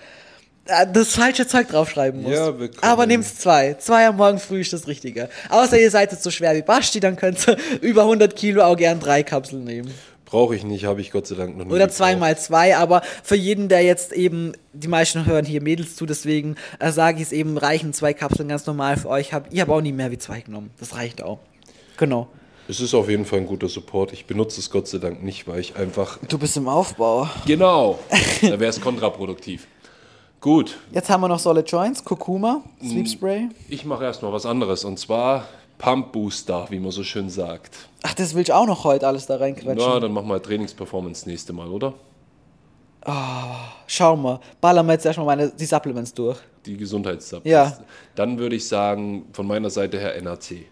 das falsche Zeug draufschreiben muss. Ja. Aber nehmt zwei. Zwei am Morgen früh ist das Richtige. Außer ihr seid jetzt so schwer wie Basti, dann könnt ihr über 100 Kilo auch gern drei Kapseln nehmen. Brauche ich nicht, habe ich Gott sei Dank noch nie. Oder gebraucht. zwei mal zwei, aber für jeden, der jetzt eben, die meisten hören hier Mädels zu, deswegen äh, sage ich es eben, reichen zwei Kapseln ganz normal für euch. Hab, ich habe auch nie mehr wie zwei genommen. Das reicht auch. Genau. Es ist auf jeden Fall ein guter Support. Ich benutze es Gott sei Dank nicht, weil ich einfach. Du bist im Aufbau. Genau. da wäre es kontraproduktiv. Gut, Jetzt haben wir noch Solid Joints, Kurkuma, Sleep Spray. ich mache erstmal was anderes und zwar Pump Booster, wie man so schön sagt. Ach, das will ich auch noch heute alles da reinquetschen. Na, dann machen wir Trainingsperformance nächste Mal, oder? Schauen wir. Ballern wir jetzt erstmal meine, die Supplements durch. Die Gesundheitssub. Ja. Dann würde ich sagen, von meiner Seite her NAC.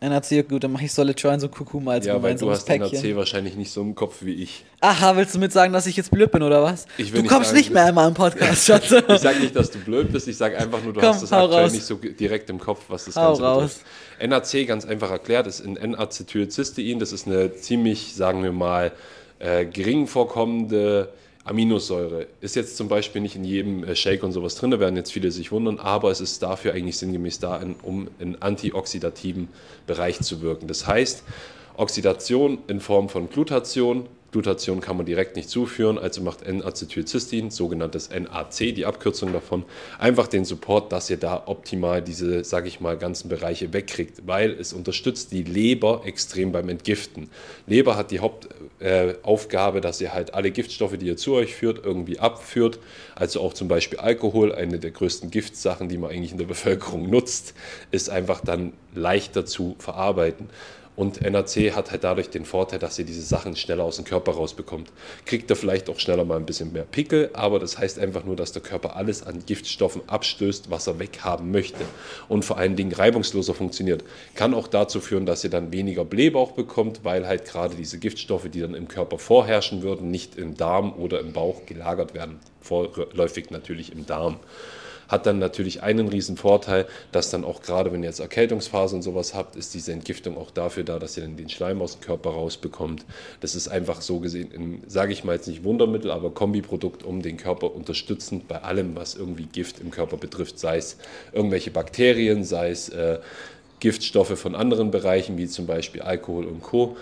NAC, gut, dann mache ich Solid Joints und Kurkuma als Ja, weil du gemeinsames hast Päckchen. NAC wahrscheinlich nicht so im Kopf wie ich. Aha, willst du mit sagen, dass ich jetzt blöd bin, oder was? Du nicht kommst sagen, nicht mehr einmal im Podcast, Schatz. Ich sage nicht, dass du blöd bist, ich sage einfach nur, du Komm, hast das aktuell raus. nicht so direkt im Kopf, was das Hau Ganze raus. betrifft. NAC, ganz einfach erklärt, ist in N-Acetylcystein. Das ist eine ziemlich, sagen wir mal, äh, gering vorkommende Aminosäure. Ist jetzt zum Beispiel nicht in jedem äh, Shake und sowas drin, da werden jetzt viele sich wundern, aber es ist dafür eigentlich sinngemäß da, um in antioxidativen Bereich zu wirken. Das heißt, Oxidation in Form von Glutation. Glutation kann man direkt nicht zuführen, also macht N-Acetylcystein, sogenanntes NAC, die Abkürzung davon, einfach den Support, dass ihr da optimal diese, sage ich mal, ganzen Bereiche wegkriegt, weil es unterstützt die Leber extrem beim Entgiften. Leber hat die Hauptaufgabe, äh, dass ihr halt alle Giftstoffe, die ihr zu euch führt, irgendwie abführt, also auch zum Beispiel Alkohol, eine der größten Giftsachen, die man eigentlich in der Bevölkerung nutzt, ist einfach dann leichter zu verarbeiten. Und NAC hat halt dadurch den Vorteil, dass ihr diese Sachen schneller aus dem Körper rausbekommt. Kriegt ihr vielleicht auch schneller mal ein bisschen mehr Pickel, aber das heißt einfach nur, dass der Körper alles an Giftstoffen abstößt, was er weghaben möchte. Und vor allen Dingen reibungsloser funktioniert. Kann auch dazu führen, dass ihr dann weniger Blähbauch bekommt, weil halt gerade diese Giftstoffe, die dann im Körper vorherrschen würden, nicht im Darm oder im Bauch gelagert werden. Vorläufig natürlich im Darm hat dann natürlich einen riesen Vorteil, dass dann auch gerade, wenn ihr jetzt Erkältungsphase und sowas habt, ist diese Entgiftung auch dafür da, dass ihr dann den Schleim aus dem Körper rausbekommt. Das ist einfach so gesehen, sage ich mal jetzt nicht Wundermittel, aber Kombiprodukt, um den Körper unterstützend bei allem, was irgendwie Gift im Körper betrifft, sei es irgendwelche Bakterien, sei es äh, Giftstoffe von anderen Bereichen, wie zum Beispiel Alkohol und Co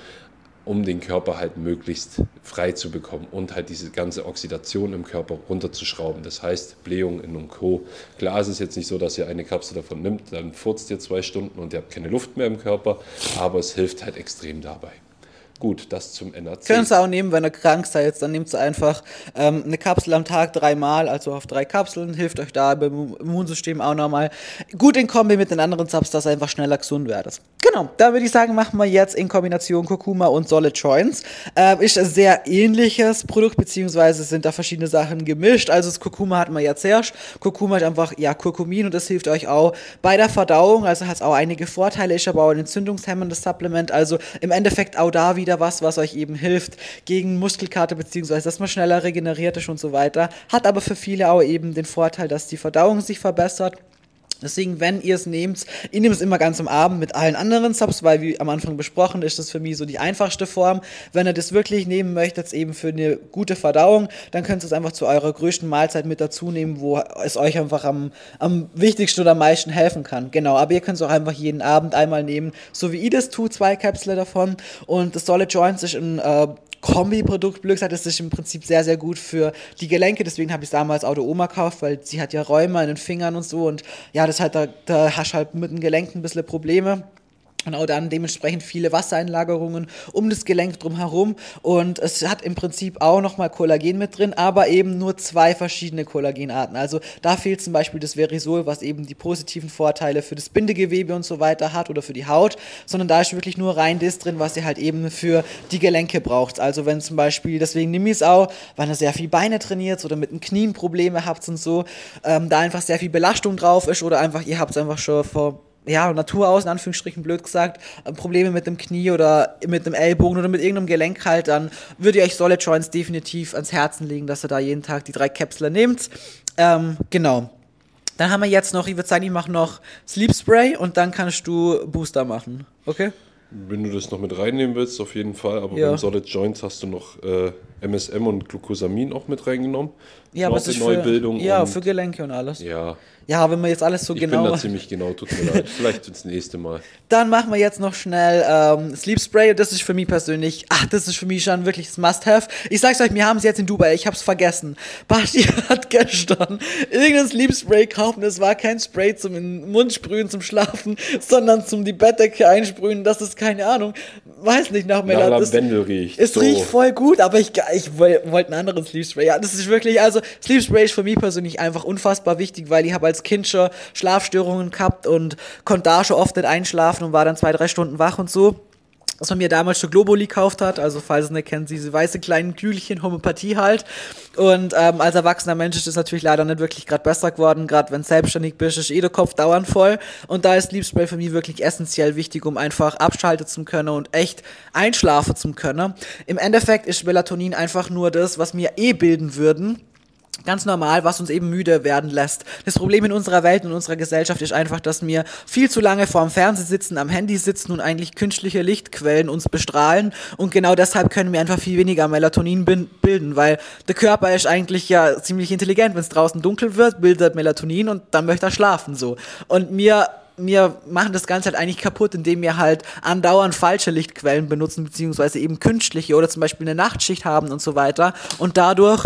um den Körper halt möglichst frei zu bekommen und halt diese ganze Oxidation im Körper runterzuschrauben. Das heißt, Blähungen und Co. Klar ist es jetzt nicht so, dass ihr eine Kapsel davon nimmt, dann furzt ihr zwei Stunden und ihr habt keine Luft mehr im Körper, aber es hilft halt extrem dabei. Gut, das zum NAC. Könnt ihr auch nehmen, wenn ihr krank seid, dann nehmt ihr einfach ähm, eine Kapsel am Tag dreimal, also auf drei Kapseln, hilft euch da beim Immunsystem auch nochmal. Gut in Kombi mit den anderen Subs, dass ihr einfach schneller gesund werdet. Genau, da würde ich sagen, machen wir jetzt in Kombination Kurkuma und Solid Joints. Äh, ist ein sehr ähnliches Produkt, beziehungsweise sind da verschiedene Sachen gemischt. Also das Kurkuma hat man ja zuerst. Kurkuma hat einfach, ja, Kurkumin und das hilft euch auch bei der Verdauung, also hat es auch einige Vorteile, ist aber auch ein entzündungshemmendes Supplement, also im Endeffekt auch da wieder wieder was, was euch eben hilft gegen Muskelkater, beziehungsweise dass man schneller regeneriert ist und so weiter. Hat aber für viele auch eben den Vorteil, dass die Verdauung sich verbessert. Deswegen, wenn ihr es nehmt, ich nehme es immer ganz am Abend mit allen anderen Subs, weil wie am Anfang besprochen, ist das für mich so die einfachste Form. Wenn ihr das wirklich nehmen möchtet, eben für eine gute Verdauung, dann könnt ihr es einfach zu eurer größten Mahlzeit mit dazu nehmen, wo es euch einfach am, am wichtigsten oder am meisten helfen kann. Genau, aber ihr könnt es auch einfach jeden Abend einmal nehmen, so wie ich das tue, zwei Kapseln davon. Und das Solid Joints ist ein äh, Kombi-Produkt, blöd das ist im Prinzip sehr, sehr gut für die Gelenke. Deswegen habe ich es damals Auto Oma gekauft, weil sie hat ja Räume in den Fingern und so. Und ja, das halt, da, da hast halt mit den Gelenken ein bisschen Probleme und auch dann dementsprechend viele Wassereinlagerungen um das Gelenk drumherum und es hat im Prinzip auch nochmal Kollagen mit drin, aber eben nur zwei verschiedene Kollagenarten. Also da fehlt zum Beispiel das Verisol, was eben die positiven Vorteile für das Bindegewebe und so weiter hat oder für die Haut, sondern da ist wirklich nur rein das drin, was ihr halt eben für die Gelenke braucht. Also wenn zum Beispiel, deswegen nehme ich es auch, weil ihr sehr viel Beine trainiert oder mit den Knien Probleme habt und so, ähm, da einfach sehr viel Belastung drauf ist oder einfach ihr habt es einfach schon vor ja, Natur aus, in Anführungsstrichen blöd gesagt, äh, Probleme mit dem Knie oder mit dem Ellbogen oder mit irgendeinem Gelenk halt, dann würde ich euch Solid Joints definitiv ans Herzen legen, dass ihr da jeden Tag die drei Capsulen nehmt. Ähm, genau. Dann haben wir jetzt noch, ich würde sagen, ich mache noch Sleep Spray und dann kannst du Booster machen. Okay? Wenn du das noch mit reinnehmen willst, auf jeden Fall. Aber ja. beim Solid Joints hast du noch äh, MSM und Glucosamin auch mit reingenommen. Ja, aber es ist Neubildung. Für, ja, für Gelenke und alles. Ja, ja, wenn wir jetzt alles so ich genau. Ich bin da ziemlich genau, tut mir leid. Vielleicht das nächste Mal. Dann machen wir jetzt noch schnell ähm, Sleep Spray. Das ist für mich persönlich, ach, das ist für mich schon wirklich das Must-Have. Ich sag's euch, wir haben es jetzt in Dubai, ich hab's vergessen. Basti hat gestern irgendein Sleep Spray gekauft und es war kein Spray zum Mund sprühen, zum Schlafen, sondern zum die Bettdecke einsprühen. Das ist keine Ahnung, weiß nicht, nach. Nach Lavendel riecht. Es so. riecht voll gut, aber ich, ich wollte wollt einen anderen Sleep Spray. Ja, das ist wirklich, also Sleep Spray ist für mich persönlich einfach unfassbar wichtig, weil ich habe als Kind schon Schlafstörungen gehabt und konnte da schon oft nicht einschlafen und war dann zwei, drei Stunden wach und so dass man mir damals schon Globuli gekauft hat, also falls ihr nicht kennt, diese weiße kleinen Kühlchen, Homöopathie halt. Und ähm, als erwachsener Mensch ist das natürlich leider nicht wirklich gerade besser geworden, gerade wenn selbstständig bist, ist eh der Kopf dauernd voll. Und da ist Sleep Spray für mich wirklich essentiell wichtig, um einfach abschalten zu können und echt einschlafen zu können. Im Endeffekt ist Melatonin einfach nur das, was wir eh bilden würden ganz normal, was uns eben müde werden lässt. Das Problem in unserer Welt und unserer Gesellschaft ist einfach, dass wir viel zu lange vorm Fernseher sitzen, am Handy sitzen und eigentlich künstliche Lichtquellen uns bestrahlen und genau deshalb können wir einfach viel weniger Melatonin bilden, weil der Körper ist eigentlich ja ziemlich intelligent. Wenn es draußen dunkel wird, bildet Melatonin und dann möchte er schlafen so. Und mir wir machen das Ganze halt eigentlich kaputt, indem wir halt andauernd falsche Lichtquellen benutzen, beziehungsweise eben künstliche oder zum Beispiel eine Nachtschicht haben und so weiter. Und dadurch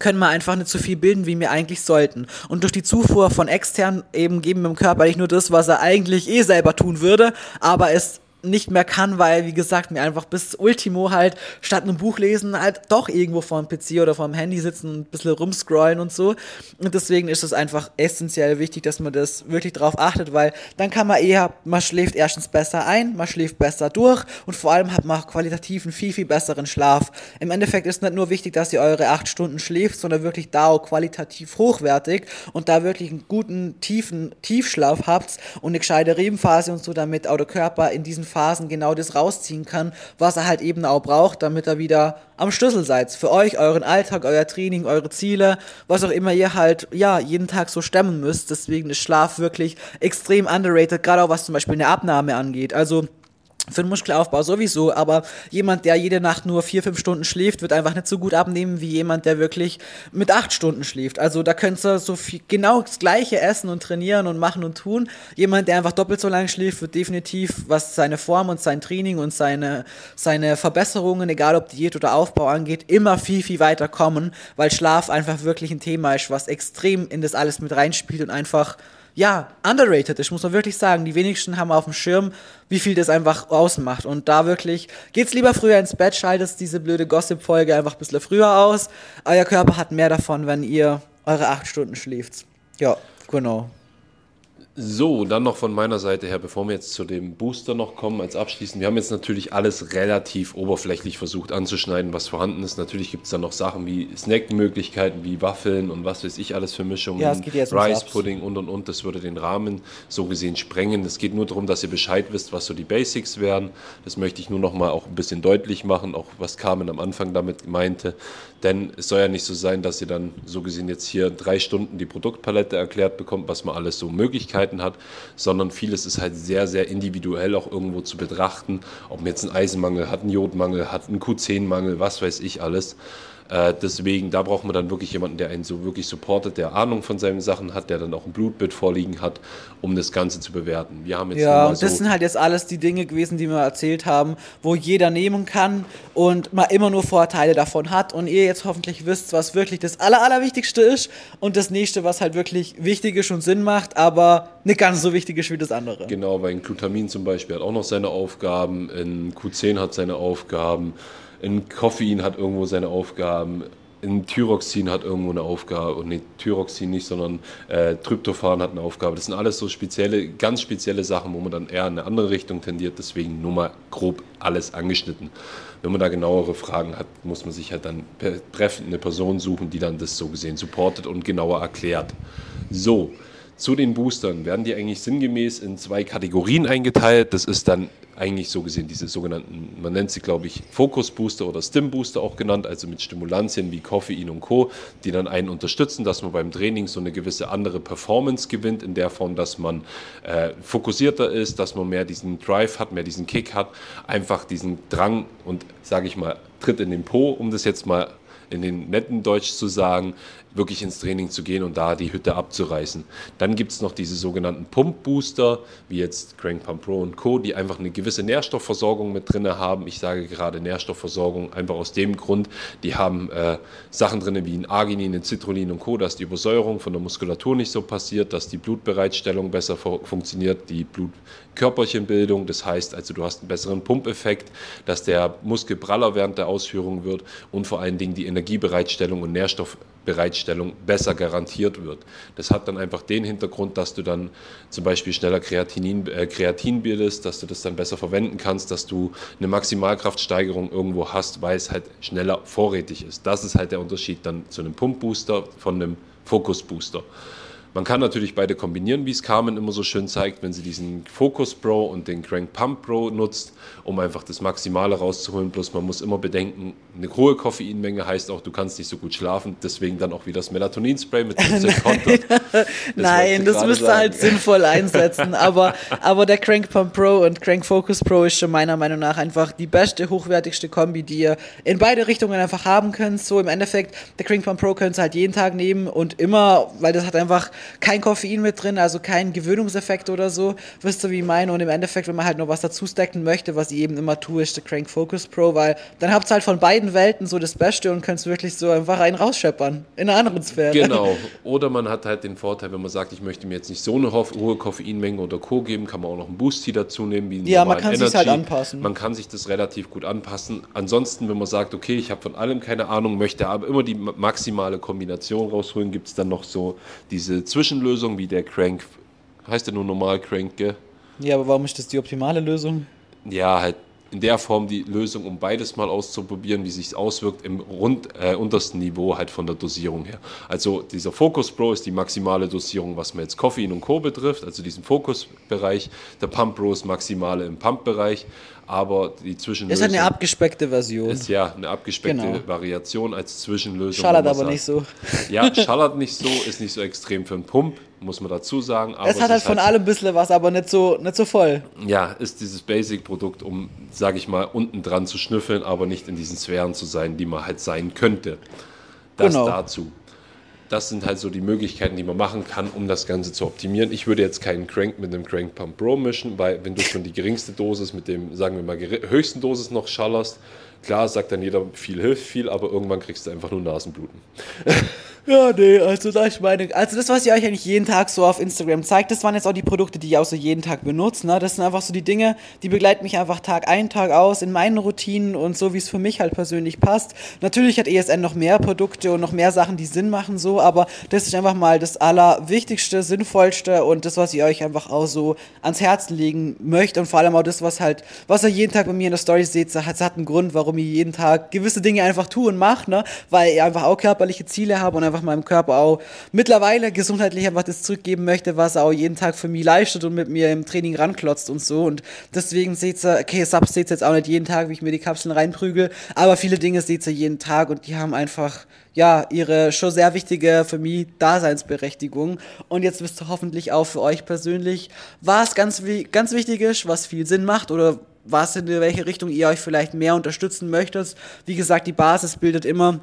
können wir einfach nicht so viel bilden, wie wir eigentlich sollten. Und durch die Zufuhr von extern eben geben wir dem Körper nicht nur das, was er eigentlich eh selber tun würde, aber es nicht mehr kann, weil, wie gesagt, mir einfach bis Ultimo halt statt einem Buch lesen halt doch irgendwo vor dem PC oder vor dem Handy sitzen und ein bisschen rumscrollen und so. Und deswegen ist es einfach essentiell wichtig, dass man das wirklich drauf achtet, weil dann kann man eher, man schläft erstens besser ein, man schläft besser durch und vor allem hat man qualitativ einen viel, viel besseren Schlaf. Im Endeffekt ist nicht nur wichtig, dass ihr eure acht Stunden schläft, sondern wirklich da auch qualitativ hochwertig und da wirklich einen guten, tiefen Tiefschlaf habt und eine gescheite Rebenphase und so, damit auch der Körper in diesen Phasen genau das rausziehen kann, was er halt eben auch braucht, damit er wieder am Schlüssel seid. Für euch, euren Alltag, euer Training, eure Ziele, was auch immer ihr halt, ja, jeden Tag so stemmen müsst. Deswegen ist Schlaf wirklich extrem underrated, gerade auch was zum Beispiel eine Abnahme angeht. Also, Für den Muskelaufbau sowieso, aber jemand, der jede Nacht nur vier, fünf Stunden schläft, wird einfach nicht so gut abnehmen wie jemand, der wirklich mit acht Stunden schläft. Also da könntest du so viel, genau das Gleiche essen und trainieren und machen und tun. Jemand, der einfach doppelt so lange schläft, wird definitiv, was seine Form und sein Training und seine, seine Verbesserungen, egal ob Diät oder Aufbau angeht, immer viel, viel weiter kommen, weil Schlaf einfach wirklich ein Thema ist, was extrem in das alles mit reinspielt und einfach ja, underrated ist, muss man wirklich sagen. Die wenigsten haben auf dem Schirm, wie viel das einfach ausmacht. Und da wirklich, geht's lieber früher ins Bett, schaltet diese blöde Gossip-Folge einfach ein bisschen früher aus. Euer Körper hat mehr davon, wenn ihr eure acht Stunden schläft. Ja, genau. So, dann noch von meiner Seite her, bevor wir jetzt zu dem Booster noch kommen, als abschließend. Wir haben jetzt natürlich alles relativ oberflächlich versucht anzuschneiden, was vorhanden ist. Natürlich gibt es dann noch Sachen wie Snackmöglichkeiten, wie Waffeln und was weiß ich alles für Mischungen. Ja, es geht jetzt Rice Pudding und und und. Das würde den Rahmen so gesehen sprengen. Es geht nur darum, dass ihr Bescheid wisst, was so die Basics wären. Das möchte ich nur noch mal auch ein bisschen deutlich machen, auch was Carmen am Anfang damit meinte. Denn es soll ja nicht so sein, dass ihr dann so gesehen jetzt hier drei Stunden die Produktpalette erklärt bekommt, was man alles so Möglichkeiten hat, sondern vieles ist halt sehr, sehr individuell auch irgendwo zu betrachten. Ob man jetzt einen Eisenmangel hat, einen Jodmangel hat, einen Q10-Mangel, was weiß ich alles. Äh, deswegen, da braucht man dann wirklich jemanden, der einen so wirklich supportet, der Ahnung von seinen Sachen hat, der dann auch ein Blutbild vorliegen hat, um das Ganze zu bewerten. Wir haben jetzt Ja, und das so sind halt jetzt alles die Dinge gewesen, die wir erzählt haben, wo jeder nehmen kann und man immer nur Vorteile davon hat und ihr jetzt hoffentlich wisst, was wirklich das Aller, Allerwichtigste ist und das nächste, was halt wirklich wichtig ist und Sinn macht, aber nicht ganz so wichtig ist wie das andere. Genau, weil ein Glutamin zum Beispiel hat auch noch seine Aufgaben, ein Q10 hat seine Aufgaben, ein Koffein hat irgendwo seine Aufgaben, ein Thyroxin hat irgendwo eine Aufgabe, und nicht Thyroxin nicht, sondern äh, Tryptophan hat eine Aufgabe. Das sind alles so spezielle, ganz spezielle Sachen, wo man dann eher in eine andere Richtung tendiert, deswegen nur mal grob alles angeschnitten. Wenn man da genauere Fragen hat, muss man sich halt dann betreffend eine Person suchen, die dann das so gesehen supportet und genauer erklärt. So, zu den Boostern werden die eigentlich sinngemäß in zwei Kategorien eingeteilt. Das ist dann eigentlich so gesehen diese sogenannten, man nennt sie glaube ich Focus Booster oder Stim Booster auch genannt, also mit Stimulantien wie Koffein und Co., die dann einen unterstützen, dass man beim Training so eine gewisse andere Performance gewinnt, in der Form, dass man äh, fokussierter ist, dass man mehr diesen Drive hat, mehr diesen Kick hat, einfach diesen Drang und sage ich mal, Tritt in den Po, um das jetzt mal in den netten Deutsch zu sagen, wirklich ins Training zu gehen und da die Hütte abzureißen. Dann gibt es noch diese sogenannten Pump-Booster, wie jetzt Crank Pump Pro und Co., die einfach eine gewisse Nährstoffversorgung mit drin haben. Ich sage gerade Nährstoffversorgung einfach aus dem Grund, die haben äh, Sachen drin wie ein Arginin, ein Citrullin und Co., dass die Übersäuerung von der Muskulatur nicht so passiert, dass die Blutbereitstellung besser funktioniert, die Blutkörperchenbildung, das heißt also du hast einen besseren Pumpeffekt, dass der Muskel praller während der Ausführung wird und vor allen Dingen die Energiebereitstellung und Nährstoffbereitstellung besser garantiert wird. Das hat dann einfach den Hintergrund, dass du dann zum Beispiel schneller Kreatinin, äh, Kreatin bildest, dass du das dann besser verwenden kannst, dass du eine Maximalkraftsteigerung irgendwo hast, weil es halt schneller vorrätig ist. Das ist halt der Unterschied dann zu einem Pumpbooster von einem Fokusbooster. Man kann natürlich beide kombinieren, wie es Carmen immer so schön zeigt, wenn sie diesen Focus Pro und den Crank Pump Pro nutzt, um einfach das Maximale rauszuholen. Bloß man muss immer bedenken, eine hohe Koffeinmenge heißt auch, du kannst nicht so gut schlafen. Deswegen dann auch wieder das Melatonin-Spray mit 15 Content. Nein, das müsst ihr halt sinnvoll einsetzen. Aber, aber der Crank Pump Pro und Crank Focus Pro ist schon meiner Meinung nach einfach die beste, hochwertigste Kombi, die ihr in beide Richtungen einfach haben könnt. So im Endeffekt, der Crank Pump Pro könnt ihr halt jeden Tag nehmen und immer, weil das hat einfach kein Koffein mit drin, also kein Gewöhnungseffekt oder so. Wisst ihr, wie ich meine? Und im Endeffekt, wenn man halt noch was dazu stacken möchte, was ich eben immer tue, ist der Crank Focus Pro, weil dann habt ihr halt von beiden Welten so das Beste und könnt wirklich so einfach einen rausscheppern in einer anderen Sphäre. Genau. Oder man hat halt den Vorteil, wenn man sagt, ich möchte mir jetzt nicht so eine hohe Koffeinmenge oder Co. geben, kann man auch noch einen Boost dazu nehmen. Wie ja, man kann sich halt anpassen. Man kann sich das relativ gut anpassen. Ansonsten, wenn man sagt, okay, ich habe von allem keine Ahnung, möchte aber immer die maximale Kombination rausholen, gibt es dann noch so diese Zwischenlösung wie der Crank. Heißt der nur normal Crank, gell? Ja, aber warum ist das die optimale Lösung? Ja, halt in der Form die Lösung, um beides mal auszuprobieren, wie sich auswirkt im rund, äh, untersten Niveau halt von der Dosierung her. Also dieser Focus Pro ist die maximale Dosierung, was man jetzt Koffein und Co. betrifft, also diesen Fokusbereich. Der Pump Pro ist maximale im Pump-Bereich, aber die Zwischenlösung... Ist eine abgespeckte Version. Ist ja eine abgespeckte genau. Variation als Zwischenlösung. Schallert aber sagt, nicht so. Ja, schallert nicht so, ist nicht so extrem für einen Pump muss man dazu sagen. Aber es hat halt ist von allem ein bisschen was, aber nicht so, nicht so voll. Ja, ist dieses Basic-Produkt, um, sage ich mal, unten dran zu schnüffeln, aber nicht in diesen Sphären zu sein, die man halt sein könnte. Das Genau. dazu. Das sind halt so die Möglichkeiten, die man machen kann, um das Ganze zu optimieren. Ich würde jetzt keinen Crank mit einem Crank Pump Pro mischen, weil wenn du schon die geringste Dosis mit dem, sagen wir mal, höchsten Dosis noch schallerst, klar sagt dann jeder, viel hilft viel, aber irgendwann kriegst du einfach nur Nasenbluten. Ja, nee, also das ich meine, also das, was ihr euch eigentlich jeden Tag so auf Instagram zeigt, das waren jetzt auch die Produkte, die ich auch so jeden Tag benutze. Ne? Das sind einfach so die Dinge, die begleiten mich einfach Tag ein, Tag aus in meinen Routinen und so, wie es für mich halt persönlich passt. Natürlich hat ESN noch mehr Produkte und noch mehr Sachen, die Sinn machen, so, aber das ist einfach mal das Allerwichtigste, Sinnvollste und das, was ihr euch einfach auch so ans Herzen legen möchtet und vor allem auch das, was halt, was ihr jeden Tag bei mir in der Story seht, hat, hat einen Grund, warum ich jeden Tag gewisse Dinge einfach tue und mache, ne? weil ich einfach auch körperliche Ziele habe und einfach meinem Körper auch mittlerweile gesundheitlich einfach das zurückgeben möchte, was er auch jeden Tag für mich leistet und mit mir im Training ranklotzt und so. Und deswegen seht ihr, okay, Subs seht ihr jetzt auch nicht jeden Tag, wie ich mir die Kapseln reinprügel, aber viele Dinge seht ihr jeden Tag und die haben einfach ja, ihre schon sehr wichtige für mich Daseinsberechtigung. Und jetzt wisst ihr hoffentlich auch für euch persönlich, was ganz, ganz wichtig ist, was viel Sinn macht oder was in welche Richtung ihr euch vielleicht mehr unterstützen möchtet. Wie gesagt, die Basis bildet immer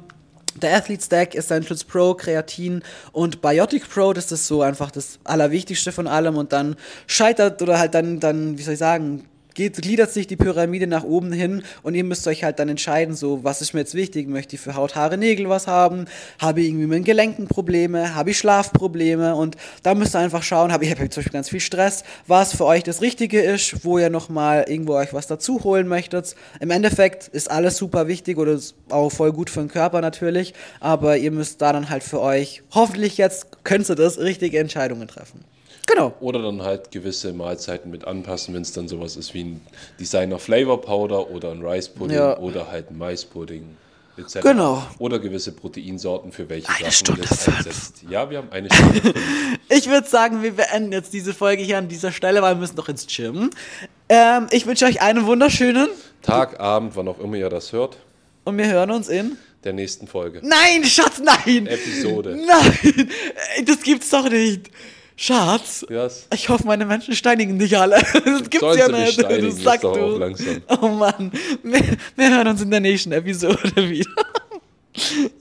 der Athlete Stack, Essentials Pro, Kreatin und Biotic Pro, das ist so einfach das Allerwichtigste von allem und dann scheitert oder halt dann, dann wie soll ich sagen, geht, gliedert sich die Pyramide nach oben hin und ihr müsst euch halt dann entscheiden, so, was ist mir jetzt wichtig? Möchte ich für Haut, Haare, Nägel was haben? Habe ich irgendwie mit Gelenken Probleme? Habe ich Schlafprobleme? Und da müsst ihr einfach schauen, habe ich, hab ich zum Beispiel ganz viel Stress, was für euch das Richtige ist, wo ihr nochmal irgendwo euch was dazu holen möchtet. Im Endeffekt ist alles super wichtig oder auch voll gut für den Körper natürlich, aber ihr müsst da dann halt für euch, hoffentlich jetzt könnt ihr das, richtige Entscheidungen treffen. Genau. Oder dann halt gewisse Mahlzeiten mit anpassen, wenn es dann sowas ist wie ein Designer Flavor Powder oder ein Rice Pudding Ja. oder halt ein Maispudding etc. Genau. Oder gewisse Proteinsorten für welche Eine Sachen Stunde das fünf. einsetzt. Ja, wir haben eine Stunde. Ich würde sagen, wir beenden jetzt diese Folge hier an dieser Stelle, weil wir müssen noch ins Gym. Ähm, ich wünsche euch einen wunderschönen Tag, Abend, wann auch immer ihr das hört, und wir hören uns in. der nächsten Folge. Nein, Schatz, nein! Episode. Nein! Ey, Das gibt's doch nicht! Schatz! Was? Ich hoffe, meine Menschen steinigen dich alle. Das gibt's Sollen ja nicht. Du sagst du. langsam. Oh Mann. Wir, wir hören uns in der nächsten Episode wieder.